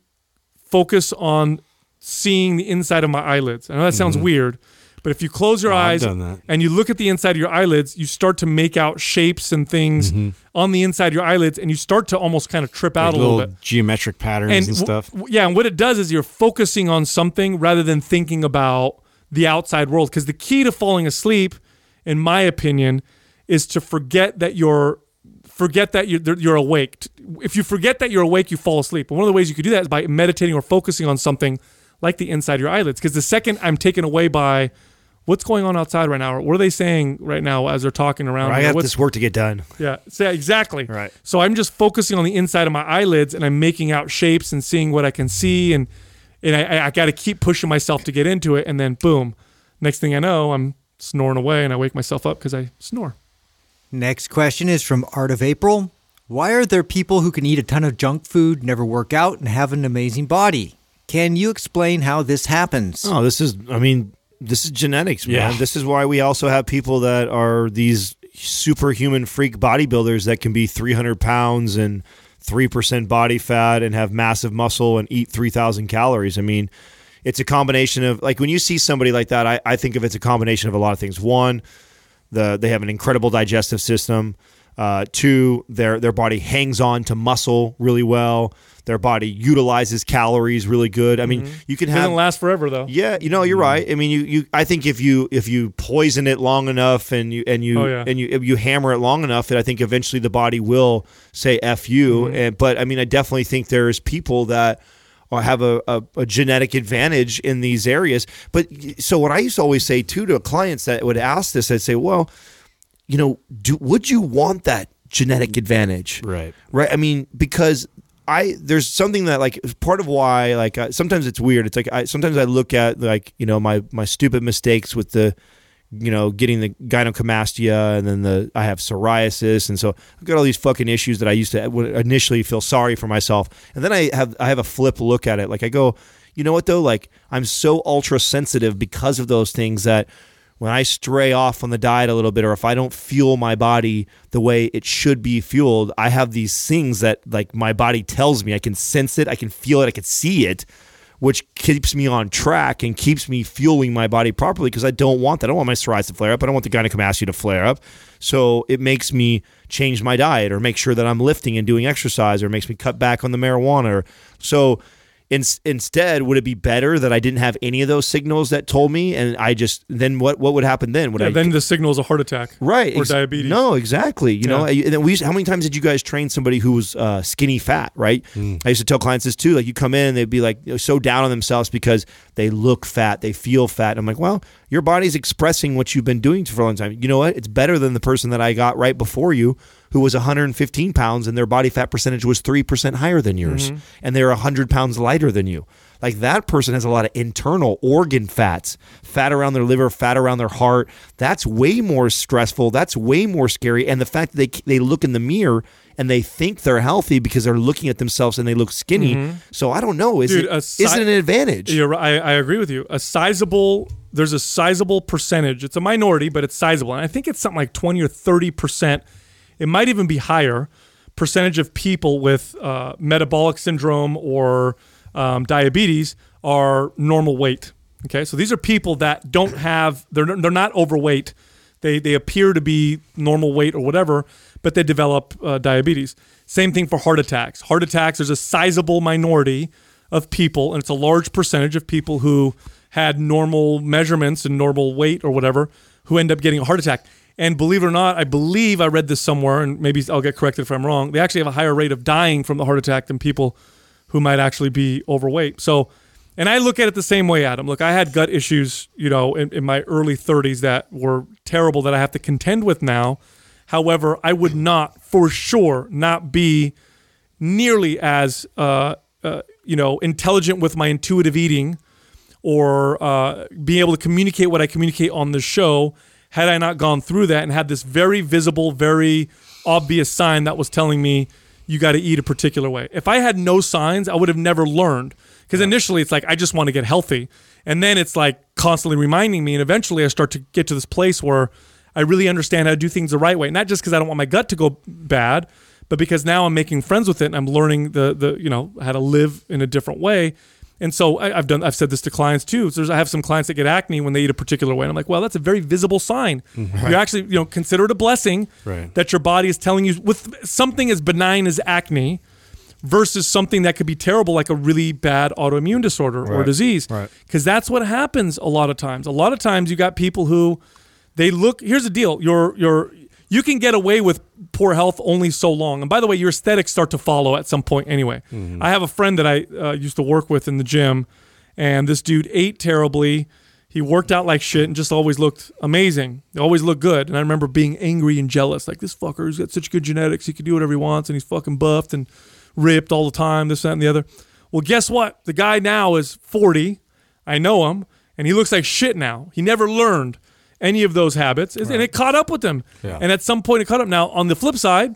focus on seeing the inside of my eyelids. I know that sounds mm-hmm. weird, but if you close your Oh, eyes and you look at the inside of your eyelids, you start to make out shapes and things mm-hmm. on the inside of your eyelids, and you start to almost kind of trip out Like a little little bit. geometric patterns and, w- stuff. w- yeah, and what it does is you're focusing on something rather than thinking about the outside world. Because the key to falling asleep, in my opinion, is to forget that you're forget that you're, you're awake. If you forget that you're awake, you fall asleep. And one of the ways you could do that is by meditating or focusing on something like the inside of your eyelids. Because the second I'm taken away by what's going on outside right now, or what are they saying right now as they're talking around? I me, or have this work to get done. yeah, so exactly. Right. So I'm just focusing on the inside of my eyelids and I'm making out shapes and seeing what I can see and and I, I, I got to keep pushing myself to get into it and then boom, next thing I know I'm snoring away and I wake myself up because I snore. Next question is from Art of April. Why are there people who can eat a ton of junk food, never work out, and have an amazing body? Can you explain how this happens? Oh, this is, I mean, this is genetics, man. Yeah. This is why we also have people that are these superhuman freak bodybuilders that can be 300 pounds and 3% body fat and have massive muscle and eat 3,000 calories. I mean, it's a combination of, like, when you see somebody like that, I, I think of it's a combination of a lot of things. One, the they have an incredible digestive system. Uh, two, their their body hangs on to muscle really well. Their body utilizes calories really good. I mean, you can have Doesn't last forever though. yeah, you know, you're right. I mean, you, you I think if you if you poison it long enough and you and you Oh, yeah. and you you hammer it long enough, that I think eventually the body will say "f you." Mm-hmm. And but I mean, I definitely think there's people that are- have a, a, a genetic advantage in these areas. But so what I used to always say too to clients that would ask this, I'd say, well, you know, do would you want that genetic advantage? Right. right i mean because i there's something that like part of why like uh, sometimes it's weird it's like I, sometimes i look at like you know my my stupid mistakes with the you know getting the gynecomastia and then the i have psoriasis. And so i've got all these fucking issues that i used to uh, initially feel sorry for myself. And then i have i have a flip look at it. Like i go you know what though? Like i'm so ultra sensitive because of those things that when I stray off on the diet a little bit, or if I don't fuel my body the way it should be fueled, I have these things that like my body tells me. I can sense it, I can feel it, I can see it, which keeps me on track and keeps me fueling my body properly because I don't want that. I don't want my psoriasis to flare up. I don't want the gynecomastia to flare up. So it makes me change my diet or make sure that I'm lifting and doing exercise or makes me cut back on the marijuana. Or, so in, instead, would it be better that I didn't have any of those signals that told me, and I just then what what would happen then? Would Yeah, I then the signal is a heart attack. right Or ex- diabetes. No, exactly. You know, and then we used, how many times did you guys train somebody who was uh, skinny fat? Right. I used to tell clients this too. Like you come in and they'd be like so down on themselves because they look fat, they feel fat. I'm like, well, your body's expressing what you've been doing for a long time. You know what? It's better than the person that I got right before you, who was 115 pounds and their body fat percentage was three percent higher than yours, mm-hmm. and they're 100 pounds lighter than you. Like that person has a lot of internal organ fats, fat around their liver, fat around their heart. That's way more stressful. That's way more scary. And the fact that they they look in the mirror and they think they're healthy because they're looking at themselves and they look skinny. Mm-hmm. So I don't know. Is Dude, it a is it an advantage? You're, right. I, I agree with you. A sizable, there's a sizable percentage. It's a minority, but it's sizable. And I think it's something like 20 or 30%. It might even be higher percentage of people with uh, metabolic syndrome or um, diabetes are normal weight. Okay, so these are people that don't have they're they're not overweight. They they appear to be normal weight or whatever, but they develop uh, diabetes. Same thing for heart attacks. Heart attacks. There's a sizable minority of people, and it's a large percentage of people who had normal measurements and normal weight or whatever who end up getting a heart attack. And believe it or not, I believe I read this somewhere, and maybe I'll get corrected if I'm wrong. They actually have a higher rate of dying from the heart attack than people who might actually be overweight. So, and I look at it the same way, Adam. Look, I had gut issues, you know, in, in my early 30s that were terrible that I have to contend with now. However, I would not, for sure, not be nearly as, uh, uh, you know, intelligent with my intuitive eating or uh, being able to communicate what I communicate on the show had I not gone through that and had this very visible, very obvious sign that was telling me you got to eat a particular way. If I had no signs, I would have never learned. Because initially it's like, I just want to get healthy. And then it's like constantly reminding me. And eventually I start to get to this place where I really understand how to do things the right way. Not just because I don't want my gut to go bad, but because now I'm making friends with it and I'm learning the, the you know, how to live in a different way. And so I, have done. I've said this to clients too. So I have some clients that get acne when they eat a particular way. And I'm like, well, that's a very visible sign. Mm-hmm. You actually, you know, consider it a blessing Right. that your body is telling you with something as benign as acne versus something that could be terrible, like a really bad autoimmune disorder or disease. Right. Because that's what happens a lot of times. A lot of times you got people who they look. Here's the deal. You're you're you can get away with poor health only so long. And by the way, your aesthetics start to follow at some point anyway. I have a friend that I uh, used to work with in the gym, and this dude ate terribly. He worked out like shit and just always looked amazing. He always looked good. And I remember being angry and jealous. Like, this fucker's got such good genetics. He can do whatever he wants. And he's fucking buffed and ripped all the time, this, that, and the other. Well, guess what? The guy now is 40. I know him. And he looks like shit now. He never learned any of those habits. And it caught up with them. Yeah. And at some point, it caught up. Now, on the flip side,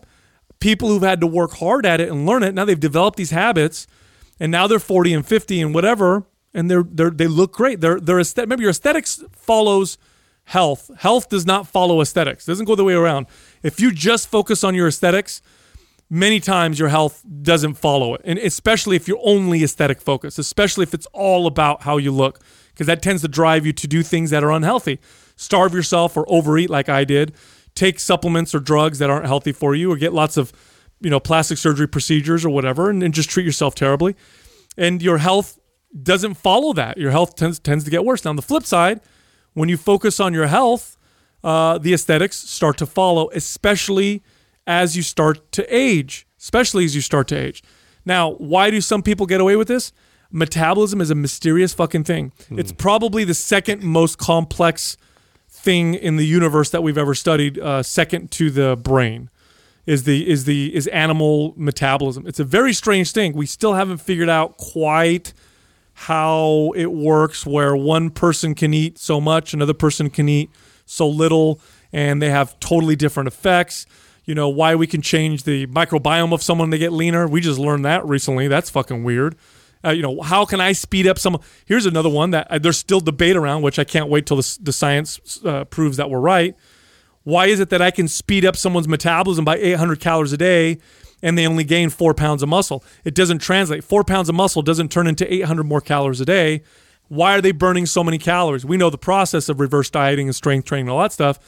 people who've had to work hard at it and learn it, now they've developed these habits. And now they're 40 and 50 and whatever and they're, they're they look great. They're they're aesthet- remember your aesthetics follows health. Health does not follow aesthetics. It doesn't go the way around. If you just focus on your aesthetics, many times your health doesn't follow it. And especially if you're only aesthetic focused, especially if it's all about how you look, because that tends to drive you to do things that are unhealthy. Starve yourself or overeat like I did. Take supplements or drugs that aren't healthy for you or get lots of, you know, plastic surgery procedures or whatever and, and just treat yourself terribly. And your health doesn't follow that. Your health tends tends to get worse. Now on the flip side, when you focus on your health, uh, the aesthetics start to follow, especially as you start to age. Especially as you start to age. Now, why do some people get away with this? Metabolism is a mysterious fucking thing. It's probably the second most complex thing in the universe that we've ever studied, uh, second to the brain. Is the is the is animal metabolism? It's a very strange thing. We still haven't figured out quite how it works where one person can eat so much another person can eat so little and they have totally different effects you know why we can change the microbiome of someone to get leaner we just learned that recently that's fucking weird uh, you know how can i speed up some here's another one that uh, there's still debate around which i can't wait till the, the science uh, proves that we're right why is it that i can speed up someone's metabolism by 800 calories a day and they only gain four pounds of muscle. It doesn't translate. Four pounds of muscle doesn't turn into 800 more calories a day. Why are they burning so many calories? We know the process of reverse dieting and strength training and all that stuff,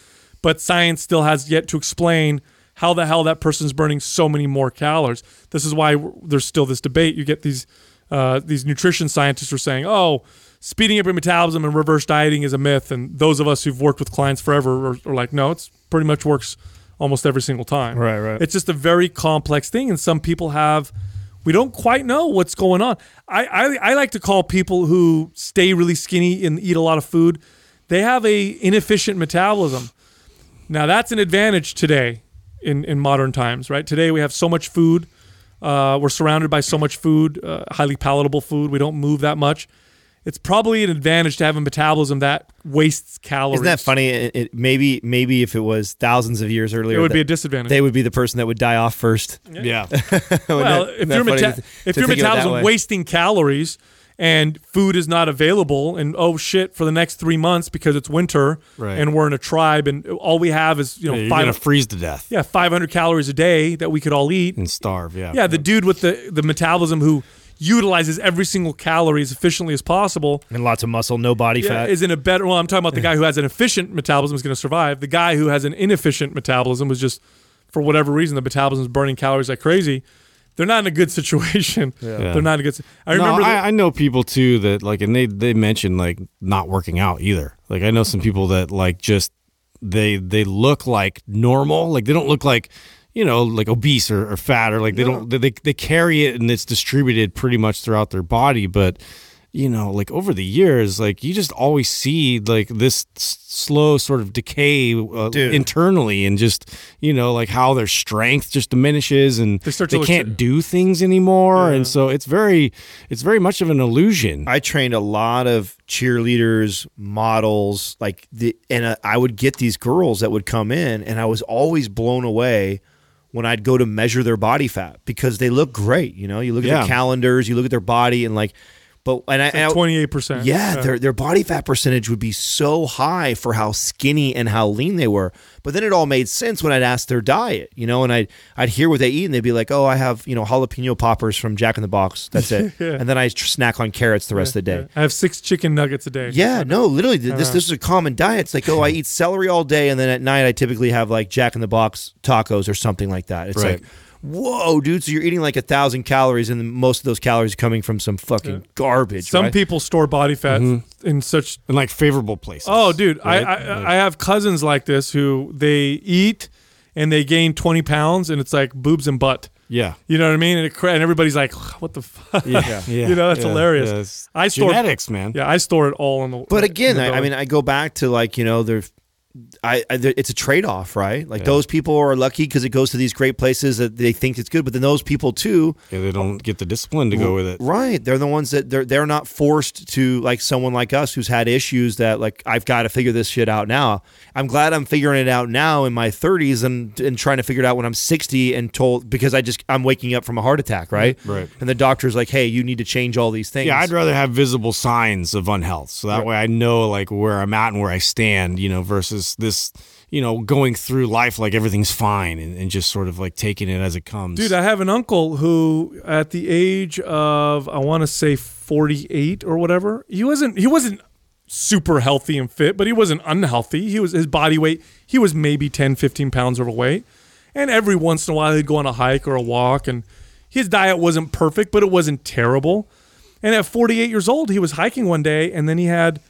but science still has yet to explain how the hell that person's burning so many more calories. This is why there's still this debate. You get these uh, these nutrition scientists are saying, "Oh, speeding up your metabolism and reverse dieting is a myth," and those of us who've worked with clients forever are, are like, "No, it's pretty much works." almost every single time. Right, right. It's just a very complex thing, and some people have. We don't quite know what's going on. I, I I like to call people who stay really skinny and eat a lot of food. They have a inefficient metabolism. Now that's an advantage today in in modern times, right? Today we have so much food. Uh, we're surrounded by so much food, uh, highly palatable food. We don't move that much. It's probably an advantage to have a metabolism that wastes calories. Isn't that funny? It, it, maybe maybe if it was thousands of years earlier, It would be a disadvantage. They would be the person that would die off first. Yeah. well, that- if your meta- to- if to your think of it that metabolism way? wasting calories and food is not available, and oh shit, for the next three months because it's winter Right. and we're in a tribe and all we have is you know You're five gonna freeze to death yeah five hundred calories a day that we could all eat. and starve. Yeah. Yeah, the dude with the the metabolism who utilizes every single calorie as efficiently as possible and lots of muscle, no body yeah, fat. is in a better. Well, I'm talking about the guy who has an efficient metabolism is going to survive. The guy who has an inefficient metabolism was just, for whatever reason, the metabolism is burning calories like crazy. They're not in a good situation. They're not in a good. I No, remember. I, that- I know people too that like, and they they mentioned like not working out either. Like I know some people that like just they they look like normal, like they don't look like you know like obese or, or fat or like they don't they they carry it and it's distributed pretty much throughout their body, but you know like over the years like you just always see like this s- slow sort of decay uh, internally and just you know like how their strength just diminishes and They start to look can't to- do things anymore Yeah. and so it's very it's very much of an illusion I trained a lot of cheerleaders, models, like the, and uh, I would get these girls that would come in, and I was always blown away when I'd go to measure their body fat because they look great. You know, you look at Yeah. their calendars, you look at their body, and like, but and I, and I- Twenty eight percent. yeah, their their body fat percentage would be so high for how skinny and how lean they were. But then it all made sense when I'd ask their diet, you know, and I'd I'd hear what they eat, and they'd be like, "Oh, I have you know jalapeno poppers from Jack in the Box. That's it." And then I snack on carrots the rest of the day. I have six chicken nuggets a day. Yeah, no, literally, th- this uh-huh. this is a common diet. It's like, oh, I eat celery all day, and then at night I typically have like Jack in the Box tacos or something like that. It's Right. like, whoa, dude, so you're eating like a thousand calories, and most of those calories are coming from some fucking garbage. Some right? people store body fat mm-hmm. in such in like favorable places Oh, dude, right? I, I I have cousins like this who they eat and they gain twenty pounds, and it's like boobs and butt. yeah You know what I mean? And, it, cra- and everybody's like, "What the fuck?" yeah, yeah You know, that's yeah, hilarious. yeah, it's I store- genetics man Yeah, I store it all in the. But in again, the I, I mean, I go back to like you know, there's, I, I it's a trade off, right? Like those people are lucky because it goes to these great places that they think it's good, but then those people too, yeah they don't get the discipline to go with it right? They're the ones that they're they're not forced to like someone like us who's had issues that like I've got to figure this shit out now. I'm glad I'm figuring it out now in my 30s and and trying to figure it out when I'm 60 and told because I just I'm waking up from a heart attack, right? Mm-hmm. Right. And the doctor's like, hey, you need to change all these things. Yeah, I'd rather have visible signs of unhealth, so that way I know like where I'm at and where I stand, you know, versus this, you know, going through life like everything's fine and, and just sort of like taking it as it comes. Dude, I have an uncle who, at the age of I want to say forty eight or whatever, he wasn't he wasn't super healthy and fit, but he wasn't unhealthy. He was his body weight. He was maybe 10, 15 pounds overweight, and every once in a while he'd go on a hike or a walk, and his diet wasn't perfect, but it wasn't terrible. And at forty eight years old, he was hiking one day, and then he had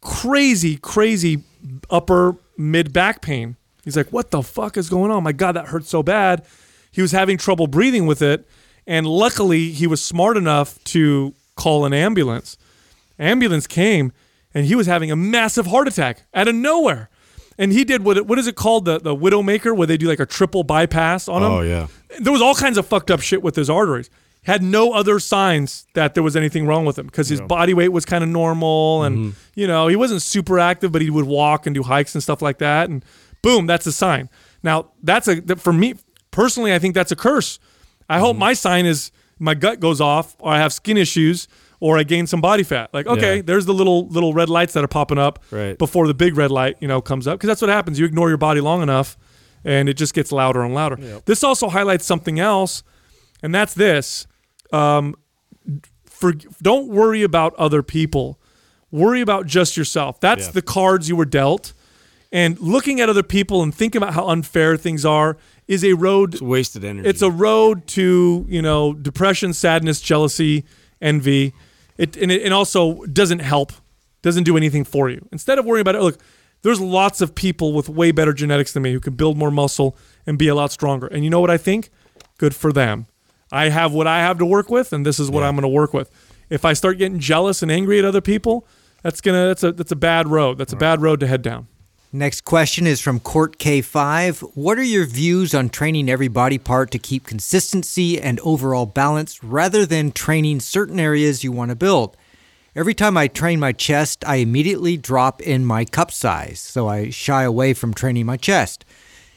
crazy, crazy upper mid back pain. He's like, "What the fuck is going on? My God, that hurts so bad." He was having trouble breathing with it, and luckily he was smart enough to call an ambulance. Ambulance came, and he was having a massive heart attack out of nowhere. And he did what what is it called the the widowmaker where they do like a triple bypass on him. Oh yeah. There was all kinds of fucked up shit with his arteries. Had no other signs that there was anything wrong with him because his body weight was kind of normal and mm-hmm. you know he wasn't super active, but he would walk and do hikes and stuff like that. And boom, that's a sign. Now that's a that for me personally, I think that's a curse. I hope mm-hmm. my sign is my gut goes off, or I have skin issues, or I gain some body fat. Like okay, Yeah. there's the little little red lights that are popping up Right. before the big red light you know comes up because that's what happens. You ignore your body long enough, and it just gets louder and louder. This also highlights something else, and that's this. Um, for don't worry about other people. Worry about just yourself. That's Yeah. the cards you were dealt. And looking at other people and thinking about how unfair things are is a road It's wasted energy. it's a road to you know depression, sadness, jealousy, envy. It and it and also doesn't help, doesn't do anything for you. Instead of worrying about it, look, there's lots of people with way better genetics than me who can build more muscle and be a lot stronger. And you know what I think? Good for them. I have what I have to work with, and this is what I'm going to work with. If I start getting jealous and angry at other people, that's gonna that's a that's a bad road. That's a bad road to head down. Next question is from Court K5. What are your views on training every body part to keep consistency and overall balance rather than training certain areas you want to build? Every time I train my chest, I immediately drop in my cup size, so I shy away from training my chest.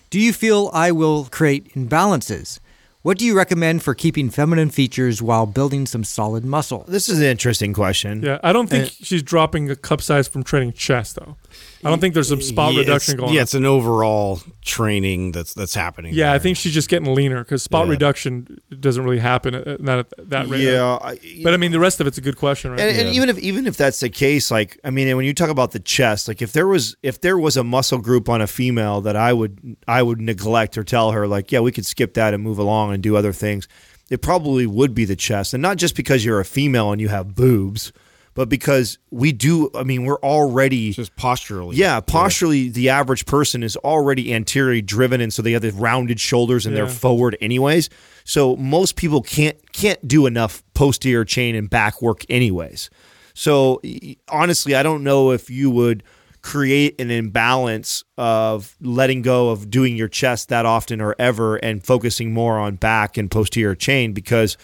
Do you feel I will create imbalances? What do you recommend for keeping feminine features while building some solid muscle? This is an interesting question. Yeah, I don't think she's dropping a cup size from training chest though. I don't think there's some spot Yeah, reduction it's- going Yeah, on. it's an overall training that's that's happening. Yeah, I think she's just getting leaner because spot Yeah. reduction doesn't really happen at, at, not at that rate. Yeah, I- But I mean, the rest of it's a good question, right? and, and even if even if that's the case, like I mean, when you talk about the chest, like if there was if there was a muscle group on a female that I would I would neglect or tell her like, yeah, we could skip that and move along and do other things, it probably would be the chest, and not just because you're a female and you have boobs, but because we do. I mean, we're already just posturally. yeah, posturally, the average person is already anteriorly driven, and so they have the rounded shoulders and Yeah. they're forward anyways. So most people can't can't do enough posterior chain and back work anyways. So honestly, I don't know if you would create an imbalance of letting go of doing your chest that often or ever and focusing more on back and posterior chain because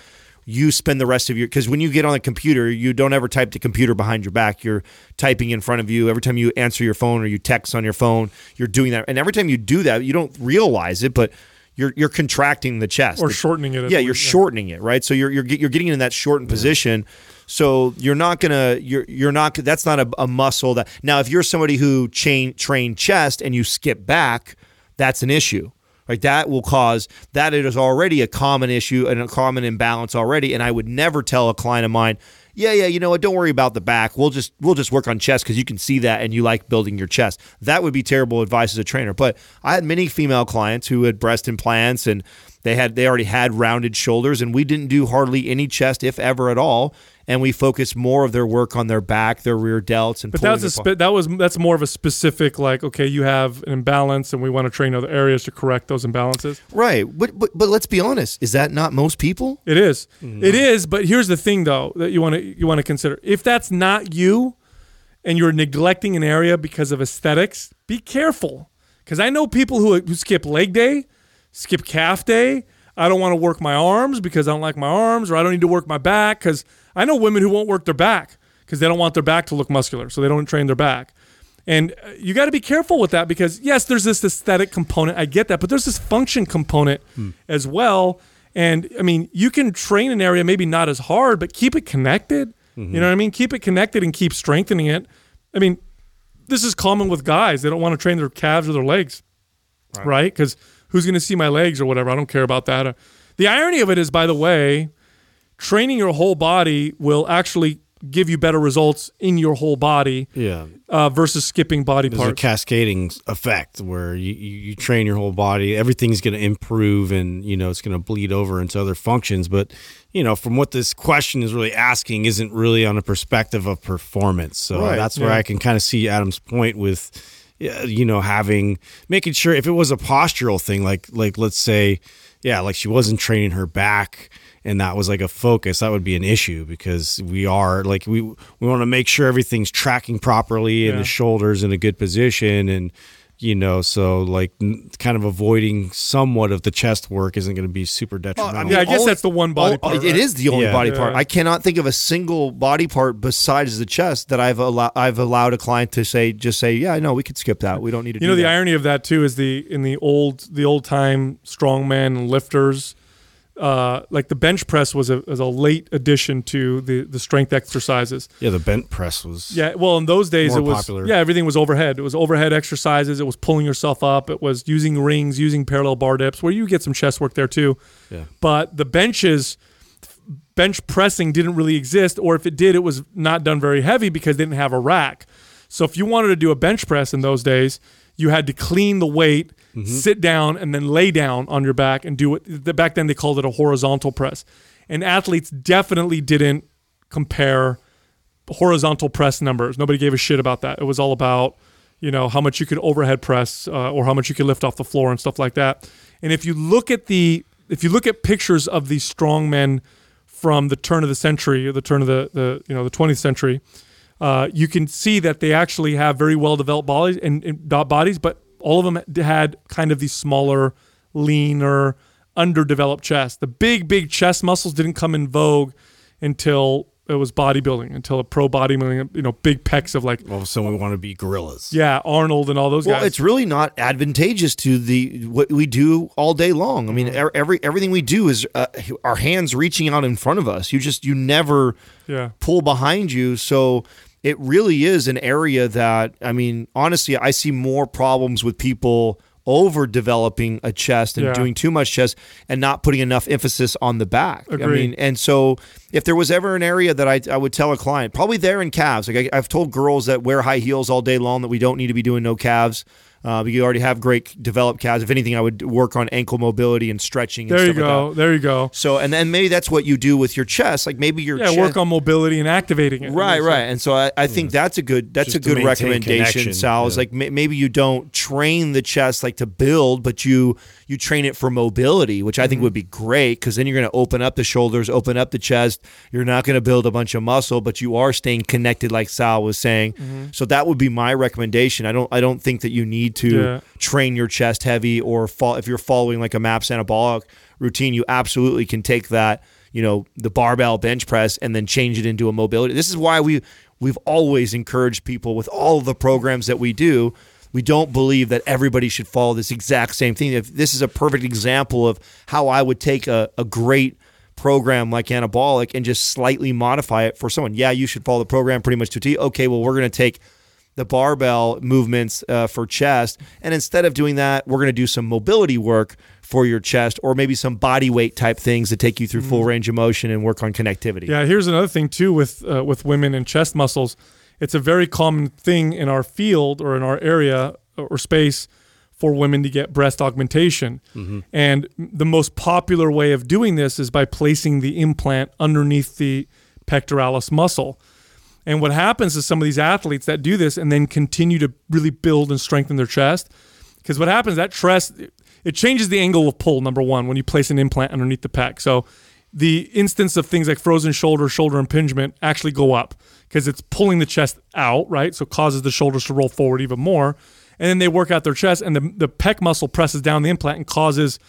you spend the rest of your because when you get on the computer you don't ever type the computer behind your back you're typing in front of you every time you answer your phone or you text on your phone you're doing that and every time you do that you don't realize it but you're you're contracting the chest or The- shortening it. yeah, you're shortening it, right? So you're you're you're getting in that shortened position. So you're not gonna you're you're not that's not a, a muscle that now if you're somebody who chain train chest and you skip back, that's an issue. Right, that will cause that it is already a common issue and a common imbalance already. And I would never tell a client of mine, yeah, yeah, you know what? Don't worry about the back. We'll just we'll just work on chest because you can see that and you like building your chest. That would be terrible advice as a trainer. But I had many female clients who had breast implants and they had they already had rounded shoulders and we didn't do hardly any chest if ever at all. And we focused more of their work on their back, their rear delts, and But that's a spe- that was that's more of a specific like okay, you have an imbalance, and we want to train other areas to correct those imbalances. right. But, but but let's be honest, is that not most people? It is. Mm-hmm. It is, but here's the thing though that you want to you want to consider. If that's not you and you're neglecting an area because of aesthetics, be careful. Cuz I know people who who skip leg day, skip calf day. I don't want to work my arms because I don't like my arms or I don't need to work my back cuz I know women who won't work their back because they don't want their back to look muscular, so they don't train their back. And uh, you got to be careful with that because yes, there's this aesthetic component. I get that, but there's this function component as well. And I mean, you can train an area maybe not as hard, but keep it connected. You know what I mean? Keep it connected and keep strengthening it. I mean, this is common with guys. They don't want to train their calves or their legs, right? Because who's going to see my legs or whatever? I don't care about that. Uh, The irony of it is, by the way, training your whole body will actually give you better results in your whole body yeah. uh, versus skipping body There's a cascading effect where you, you, train your whole body, everything's going to improve, and you know it's going to bleed over into other functions. But you know, from what this question is really asking, isn't really on a perspective of performance. So Right, that's where yeah. I can kind of see Adam's point with, you know, having making sure if it was a postural thing, like like let's say, yeah, like she wasn't training her back and that was like a focus that would be an issue because we are like we we want to make sure everything's tracking properly and Yeah. the shoulders in a good position and you know so like n- kind of avoiding somewhat of the chest work isn't going to be super detrimental Yeah, I guess Only- that's the one body oh, part, It right? is the only Yeah. body part. Yeah. I cannot think of a single body part besides the chest that I've allowed. I've allowed a client to say, just say, yeah, no, we could skip that. We don't need to. You do know the irony of that too is the in the old the old time strongman lifters, uh, like the bench press was a, was a late addition to the the strength exercises. yeah the bent press was Yeah, well in those days it was popular. yeah everything was overhead. It was overhead exercises. It was pulling yourself up. It was using rings, using parallel bar dips, where you get some chest work there too. Yeah. But the benches, bench pressing didn't really exist, or if it did, it was not done very heavy because they didn't have a rack. So if you wanted to do a bench press in those days, you had to clean the weight, sit down, and then lay down on your back and do it. the- Back then they called it a horizontal press, and athletes definitely didn't compare horizontal press numbers. Nobody gave a shit about that. It was all about, you know, how much you could overhead press uh, or how much you could lift off the floor and stuff like that. And if you look at the if you look at pictures of these strongmen from the turn of the century or the turn of the, the you know the 20th century, uh, you can see that they actually have very well developed bodies and, and bodies, but all of them had kind of these smaller, leaner, underdeveloped chests. The big, big chest muscles didn't come in vogue until it was bodybuilding, until a pro bodybuilding, you know, big pecs of like, all of a sudden we want to be gorillas yeah, Arnold and all those Well, guys. it's really not advantageous to the what we do all day long. I mean, Mm-hmm. every everything we do is uh, our hands reaching out in front of us. You just you never yeah. pull behind you. So it really is an area that I mean, honestly, I see more problems with people over developing a chest and Yeah. doing too much chest and not putting enough emphasis on the back. I mean, and so if there was ever an area that I, I would tell a client, probably there in calves. Like I, I've told girls that wear high heels all day long that we don't need to be doing no calves. Uh, you already have great developed calves. If anything, I would work on ankle mobility and stretching. And There you stuff like go. that. There you go. So, and then maybe that's what you do with your chest. Like maybe your Yeah, chest, work on mobility and activating it. Right, right, and so I, I think that's a good that's Just a good recommendation. connection, Sal is like may, maybe you don't train the chest like to build, but you you train it for mobility, which Mm-hmm. I think would be great because then you're going to open up the shoulders, open up the chest. You're not going to build a bunch of muscle, but you are staying connected, like Sal was saying. Mm-hmm. So that would be my recommendation. I don't I don't think that you need to Yeah. train your chest heavy or fall if you're following like a MAPS anabolic routine. You absolutely can take that you know the barbell bench press and then change it into a mobility. This is why we we've always encouraged people with all the programs that we do. We don't believe that everybody should follow this exact same thing. If this is a perfect example of how I would take a, a great program like anabolic and just slightly modify it for someone. Yeah, you should follow the program pretty much to T. Okay, well, we're going to take the barbell movements uh, for chest. And instead of doing that, we're going to do some mobility work for your chest or maybe some body weight type things that take you through full range of motion and work on connectivity. Yeah, here's another thing too with uh, with women and chest muscles. It's a very common thing in our field or in our area or space for women to get breast augmentation. And the most popular way of doing this is by placing the implant underneath the pectoralis muscle. And what happens is some of these athletes that do this and then continue to really build and strengthen their chest, because what happens that chest it changes the angle of pull. Number one, when you place an implant underneath the pec, so the instance of things like frozen shoulder, shoulder impingement actually go up because it's pulling the chest out, right? So causes the shoulders to roll forward even more, and then they work out their chest, and the the pec muscle presses down the implant and causes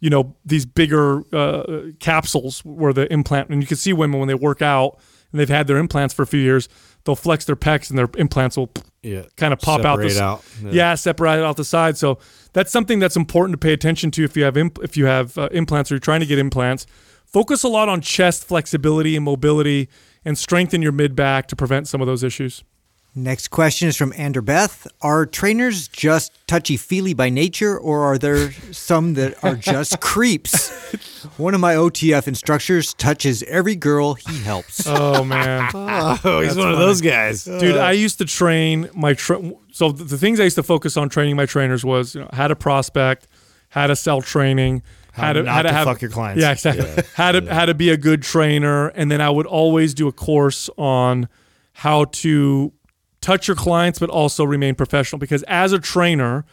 you know these bigger uh, capsules where the implant and you can see women when they work out and they've had their implants for a few years they'll flex their pecs and their implants will Yeah. kind of pop out, the, out. Yeah. Yeah. separate out the side so that's something that's important to pay attention to if you have imp- if you have uh, implants or you're trying to get implants focus a lot on chest flexibility and mobility and strengthen your mid back to prevent some of those issues Next question is from Ander Beth. Are trainers just touchy feely by nature, or are there some that are just creeps? One of my OTF instructors touches every girl he helps. oh man Oh, he's one of those guys. dude i used to train my tra- so the, the things i used to focus on training my trainers was you know how to prospect how to sell training How not to fuck your clients. yeah exactly how to how to be a good trainer and then i would always do a course on how to touch your clients but also remain professional because as a trainer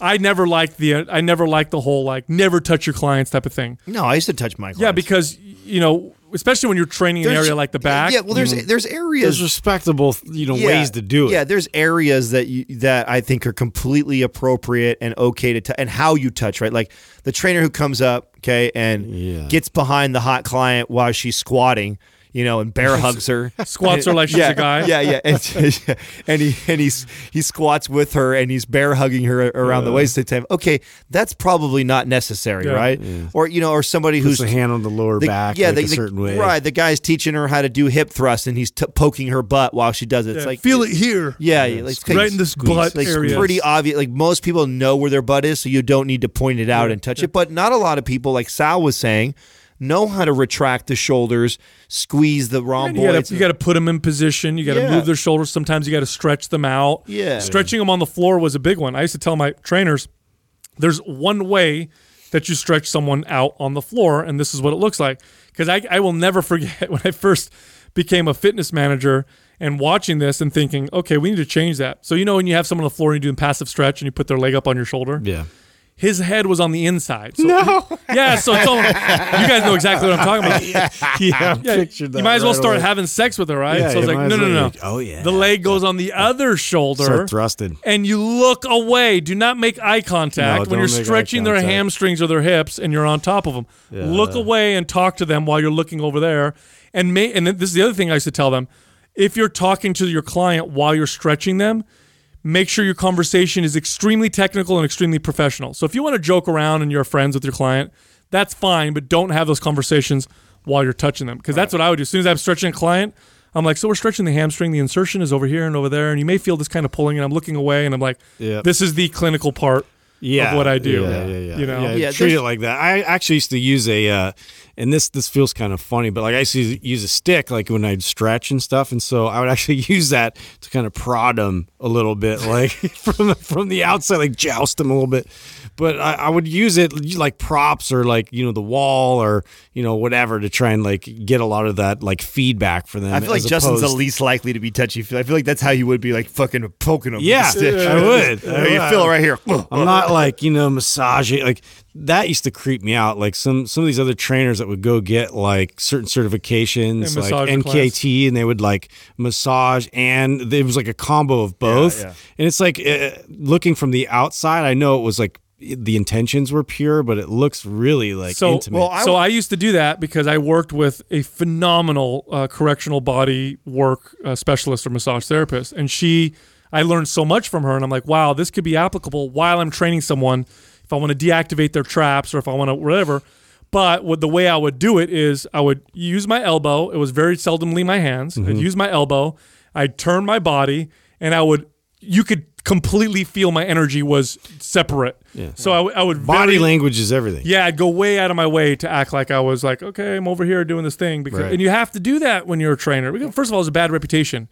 i never liked the i never liked the whole like never touch your clients type of thing No, I used to touch my clients. yeah because you know especially when you're training an area like the back Yeah, well, there's mm. there's areas There's respectable, you know, ways to do it. Yeah, there's areas that you, that I think are completely appropriate and okay to t- and how you touch, right? Like the trainer who comes up, okay, and Yeah. gets behind the hot client while she's squatting, you know, and bear hugs her. Squats her like she's yeah, a guy. Yeah, yeah, and, and he and he's he squats with her and he's bear hugging her around the waist. At the time, okay, that's probably not necessary, Yeah. right? Or you know, or somebody Puts who's the hand on the lower the- back, yeah, like the, a the- certain way. Right, the guy's teaching her how to do hip thrust, and he's t- poking her butt while she does it. It's like feel it here Yeah, yeah, like right in this butt like area. pretty obvious. Like most people know where their butt is, so you don't need to point it out and touch it. But not a lot of people, like Sal was saying, know how to retract the shoulders, squeeze the And rhomboids. you gotta, you gotta put them in position. You gotta Yeah. move their shoulders. Sometimes you gotta stretch them out. Yeah. Stretching them on the floor was a big one. I used to tell my trainers, there's one way that you stretch someone out on the floor, and this is what it looks like. Because I, I will never forget when I first became a fitness manager and watching this and thinking, okay, we need to change that. So you know when you have someone on the floor and you're doing passive stretch and you put their leg up on your shoulder? Yeah. His head was on the inside. So, no. Yeah, so it's all, you guys know exactly what I'm talking about. Yeah, Yeah, pictured that you might as well right start away. having sex with her, right? Yeah, so I was like, might no, as no, no, Like, oh, yeah. The leg goes on the other shoulder. Start thrusting. And you look away. Do not make eye contact No, when you're don't make eye stretching their hamstrings or their hips and you're on top of them. Yeah. Look away and talk to them while you're looking over there. And may, and this is the other thing I used to tell them. If you're talking to your client while you're stretching them, make sure your conversation is extremely technical and extremely professional. So if you want to joke around and you're friends with your client, that's fine, but don't have those conversations while you're touching them because that's what I would do. As soon as I'm stretching a client, I'm like, so we're stretching the hamstring. The insertion is over here and over there, and you may feel this kind of pulling. And I'm looking away, and I'm like, Yeah. this is the clinical part yeah, of what I do. Yeah, yeah, yeah. You know, yeah, Yeah, treat it like that. I actually used to use a, uh, and this this feels kind of funny, but like I used to use a stick, like when I'd stretch and stuff, and so I would actually use that to kind of prod them a little bit, like from the, from the outside, like joust them a little bit. But I, I would use it like props or like you know the wall or you know whatever to try and like get a lot of that like feedback for them. I feel like Justin's the least likely to be touchy. I feel like that's how you would be like fucking poking him. Yeah, with a stick. I would. I you would. feel it right here. I'm not like you know massaging like that used to creep me out. Like some some of these other trainers that would go get like certain certifications, like massage your NKT, and they would like massage, and it was like a combo of both. yeah. And it's like uh, looking from the outside, I know it was like the intentions were pure, but it looks really like so intimate. well, I- so I used to do that because I worked with a phenomenal uh, correctional body work uh, specialist or massage therapist, and she, I learned so much from her, and I'm like, wow, this could be applicable while I'm training someone. If I want to deactivate their traps or if I want to whatever. But what the way I would do it is I would use my elbow. It was very seldomly my hands. I'd mm-hmm. use my elbow. I'd turn my body, and I would. You could completely feel my energy was separate. Yeah. So I would Body very- language is everything. yeah, I'd go way out of my way to act like I was like, okay, I'm over here doing this thing because, Right. and you have to do that when you're a trainer. Because First of all, it's a bad reputation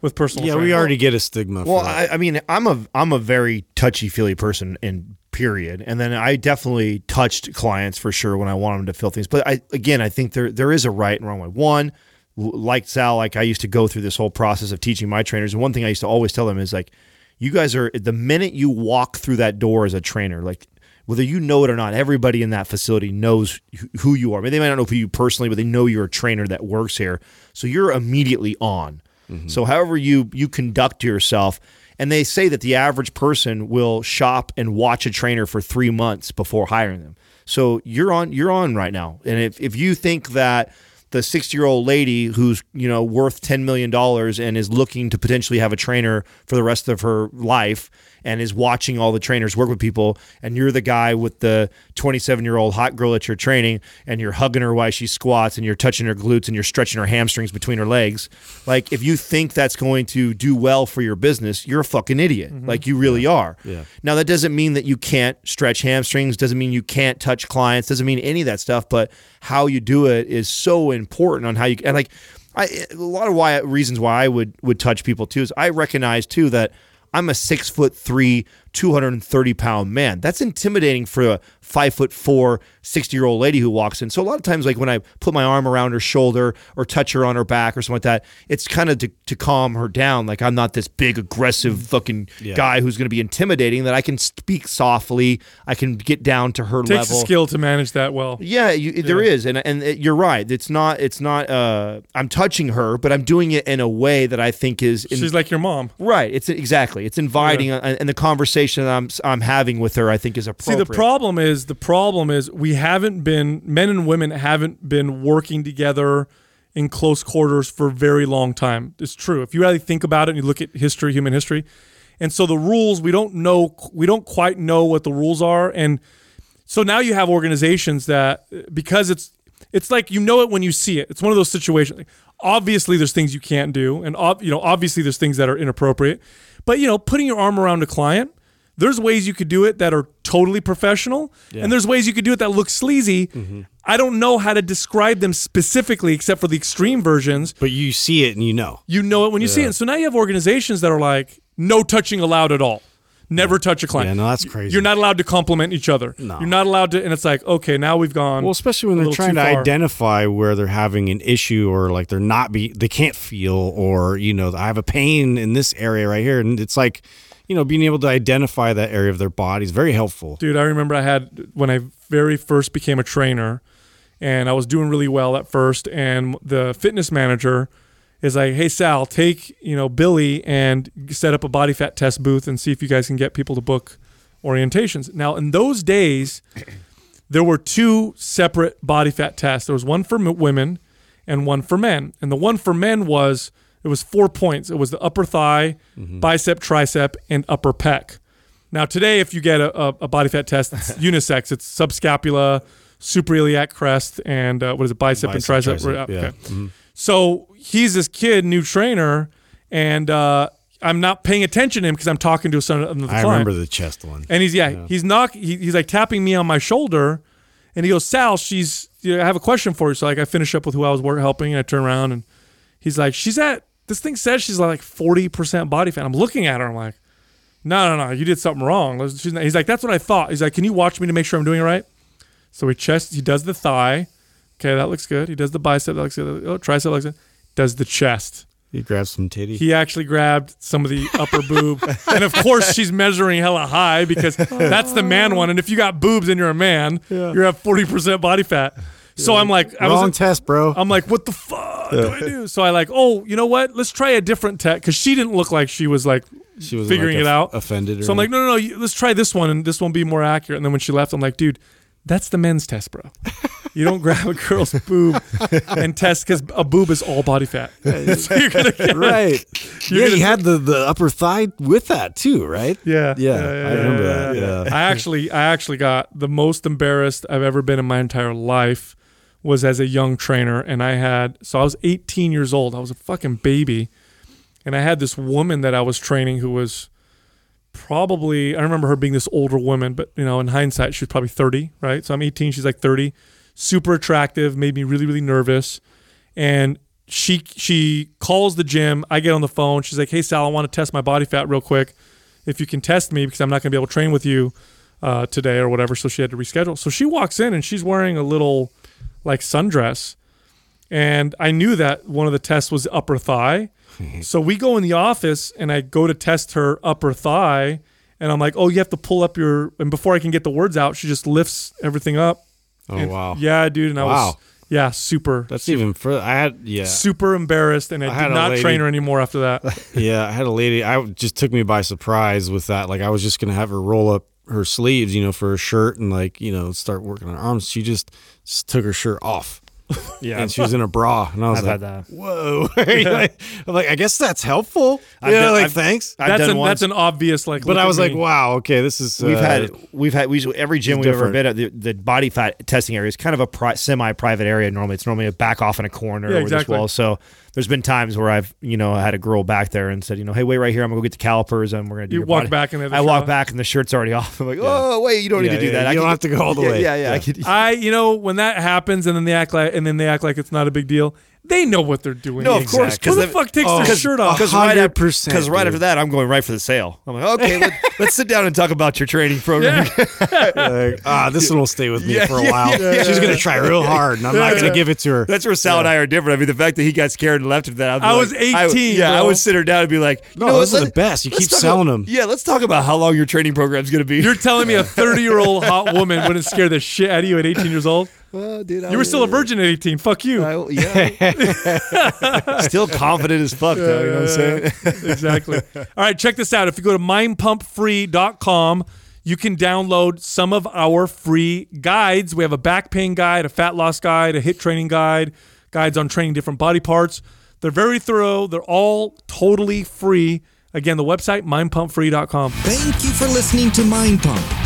with personal. Yeah, we already get a stigma. Well, for that. I, I mean, I'm a I'm a very touchy feely person in period, and then I definitely touched clients for sure when I wanted them to fill things. But I again, I think there there is a right and wrong way. One, like Sal, like I used to go through this whole process of teaching my trainers, and one thing I used to always tell them is like, you guys are the minute you walk through that door as a trainer, like. Whether you know it or not, everybody in that facility knows who- you are. I mean, they might not know who you personally, but they know you're a trainer that works here. So you're immediately on. Mm-hmm. So however you you conduct yourself, and they say that the average person will shop and watch a trainer for three months before hiring them. So you're on you're on right now. And if, if you think that the 60 year old lady who's you know worth 10 million dollars and is looking to potentially have a trainer for the rest of her life and is watching all the trainers work with people and you're the guy with the 27 year old hot girl at your training and you're hugging her while she squats and you're touching her glutes and you're stretching her hamstrings between her legs. Like if you think that's going to do well for your business you're a fucking idiot. Mm-hmm. Like you really are. Yeah. now that doesn't mean that you can't stretch hamstrings, doesn't mean you can't touch clients, doesn't mean any of that stuff, but how you do it is so important on how you and like I a lot of why reasons why I would would touch people too is I recognize too that I'm a six foot three, 230 pound man. That's intimidating for a five foot four, 60 year old lady who walks in. So a lot of times, like when I put my arm around her shoulder or touch her on her back or something like that, it's kind of to, to calm her down. Like I'm not this big, aggressive fucking guy who's going to be intimidating, that I can speak softly. I can get down to her takes level. a skill to manage that well. Yeah, you, there is, and and it- you're right. It's not. It's not. Uh, I'm touching her, but I'm doing it in a way that I think is. In, She's like your mom. right. It's exactly. It's inviting, uh, and the conversation that I'm I'm having with her, I think, is appropriate. See, the problem is the problem is we haven't been men and women haven't been working together in close quarters for a very long time. It's true. If you really think about it and you look at history, human history, and so the rules we don't know, we don't quite know what the rules are, and so now you have organizations that because it's it's like you know it when you see it. It's one of those situations. Like, obviously, there's things you can't do, and ob- you know obviously there's things that are inappropriate. But you know, putting your arm around a client, there's ways you could do it that are totally professional, and there's ways you could do it that look sleazy. Mm-hmm. I don't know how to describe them specifically, except for the extreme versions. but you see it and you know. You know it when you see it. So now you have organizations that are like, no touching allowed at all. Never touch a client. Yeah, no, that's crazy. You're not allowed to compliment each other. No. You're not allowed to, and it's like, okay, now we've gone. Well, especially when they're trying to far. identify where they're having an issue or like they're not be they can't feel or you know I have a pain in this area right here and it's like you know being able to identify that area of their body is very helpful. Dude, I remember I had when I very first became a trainer and I was doing really well at first and the fitness manager is like, "Hey Sal, take, you know, Billy and set up a body fat test booth and see if you guys can get people to book orientations." Now, in those days, there were two separate body fat tests. There was one for women and one for men. And the one for men was it was four points. It was the upper thigh, bicep, tricep, and upper pec. Now today, if you get a, a, a body fat test, it's unisex. It's subscapula, suprailiac crest, and uh, what is it, bicep, Bicep, and tricep. tricep, yeah. okay. So he's this kid, new trainer, and uh, I'm not paying attention to him because I'm talking to some another I client. remember the chest one. And he's yeah, he's knock he, he's like tapping me on my shoulder, and he goes, "Sal, she's you know, I have a question for you." So like I finish up with who I was helping, and I turn around and he's like, "She's at this thing says she's like forty percent body fat." I'm looking at her, I'm like, "No, no, no, you did something wrong." He's like, "That's what I thought." He's like, "Can you watch me to make sure I'm doing it right?" So he chest, he does the thigh. Okay, that looks good. He does the bicep, that looks good. Oh, tricep looks good. Does the chest. He grabs some titty. He actually grabbed some of the upper boob. And of course, she's measuring hella high because that's the man oh. one. And if you got boobs and you're a man, you're at 40% body fat. So I'm like, I Wrong was, test, bro. I'm like, what the fuck do I do? So I like, oh, you know what? Let's try a different tech because she didn't look like she was like she was figuring it out. Offended. Or So I'm like, no, no, no. you- Let's try this one, and this one will be more accurate. And then when she left, I'm like, dude, that's the men's test, bro. You don't grab a girl's boob and test because a boob is all body fat. so you're gonna get right. You're yeah, gonna- he had the, the upper thigh with that too, right? Yeah, Yeah, I remember that. Yeah. I actually, I actually got the most embarrassed I've ever been in my entire life was as a young trainer, and I had so I was 18 years old. I was a fucking baby, and I had this woman that I was training who was probably I remember her being this older woman, but you know, in hindsight, she was probably 30, right? So I'm 18, she's like 30, super attractive, made me really, really nervous, and she she calls the gym. I get on the phone. She's like, "Hey Sal, I want to test my body fat real quick. If you can test me, because I'm not going to be able to train with you uh, today or whatever." So she had to reschedule. So she walks in and she's wearing a little like sundress, and I knew that one of the tests was upper thigh. so we go in the office and I go to test her upper thigh, and I'm like, "Oh, you have to pull up your." And before I can get the words out, she just lifts everything up. Oh And- wow. Yeah, dude, and I was Wow. yeah super That's even further. I had yeah. super embarrassed, and I, I did not lady- train her anymore after that. Yeah, I had a lady. I just took me by surprise with that. Like I was just gonna have her roll up her sleeves, you know, for her shirt and like you know start working on her arms. She just, just took her shirt off. Yeah. and she was in a bra, and I was I've like, had that. "Whoa!" I'm like, I guess that's helpful. I've yeah, done- like I've- thanks. I've that's done an that's an obvious like. but I was like, me. wow, okay, this is. We've uh, had we've had we every gym we've ever been at the, the body fat testing area is kind of a pri- semi private area. Normally, it's normally a back off in a corner Yeah, or this exactly. wall. So there's been times where I've you know I had a girl back there and said you know hey wait right here I'm gonna go get the calipers and we're gonna do You your walk body. back and have the I shirt walk on. back and the shirt's already off. I'm like oh wait you don't Yeah, need to do that. you I don't can have to go all the yeah, way. Yeah, yeah. I Yeah. could, I, you know, when that happens and then they act like and then they act like it's not a big deal. They know what they're doing. No, of course, Who 'cause the the- fuck takes oh, their 'cause- shirt off? Because right, after, 100%, right dude. after that, I'm going right for the sale. I'm like, okay, let, let's sit down and talk about your training program. like, ah, this one will stay with me Yeah, for a yeah, while. yeah, She's gonna try real hard, and I'm not gonna give it to her. That's where Sal and I are different. I mean, the fact that he got scared and left him that I'd be I like- was 18, yeah, I bro. would sit her down and be like, you No, know, those what, are the let- best. You let's keep talk selling about- them. Yeah, let's talk about how long your training program's going to be. You're telling me a 30 year old hot woman wouldn't scare the shit out of you at 18 years old? Well, dude, I You were still a virgin at 18. Fuck you. I- yeah, still confident as fuck though. You know what I'm saying? exactly. All right, check this out. If you go to mindpumpfree.com, you can download some of our free guides. We have a back pain guide, a fat loss guide, a hit training guide, guides on training different body parts. They're very thorough. They're all totally free. Again, the website mindpumpfree.com. Thank you for listening to Mind Pump.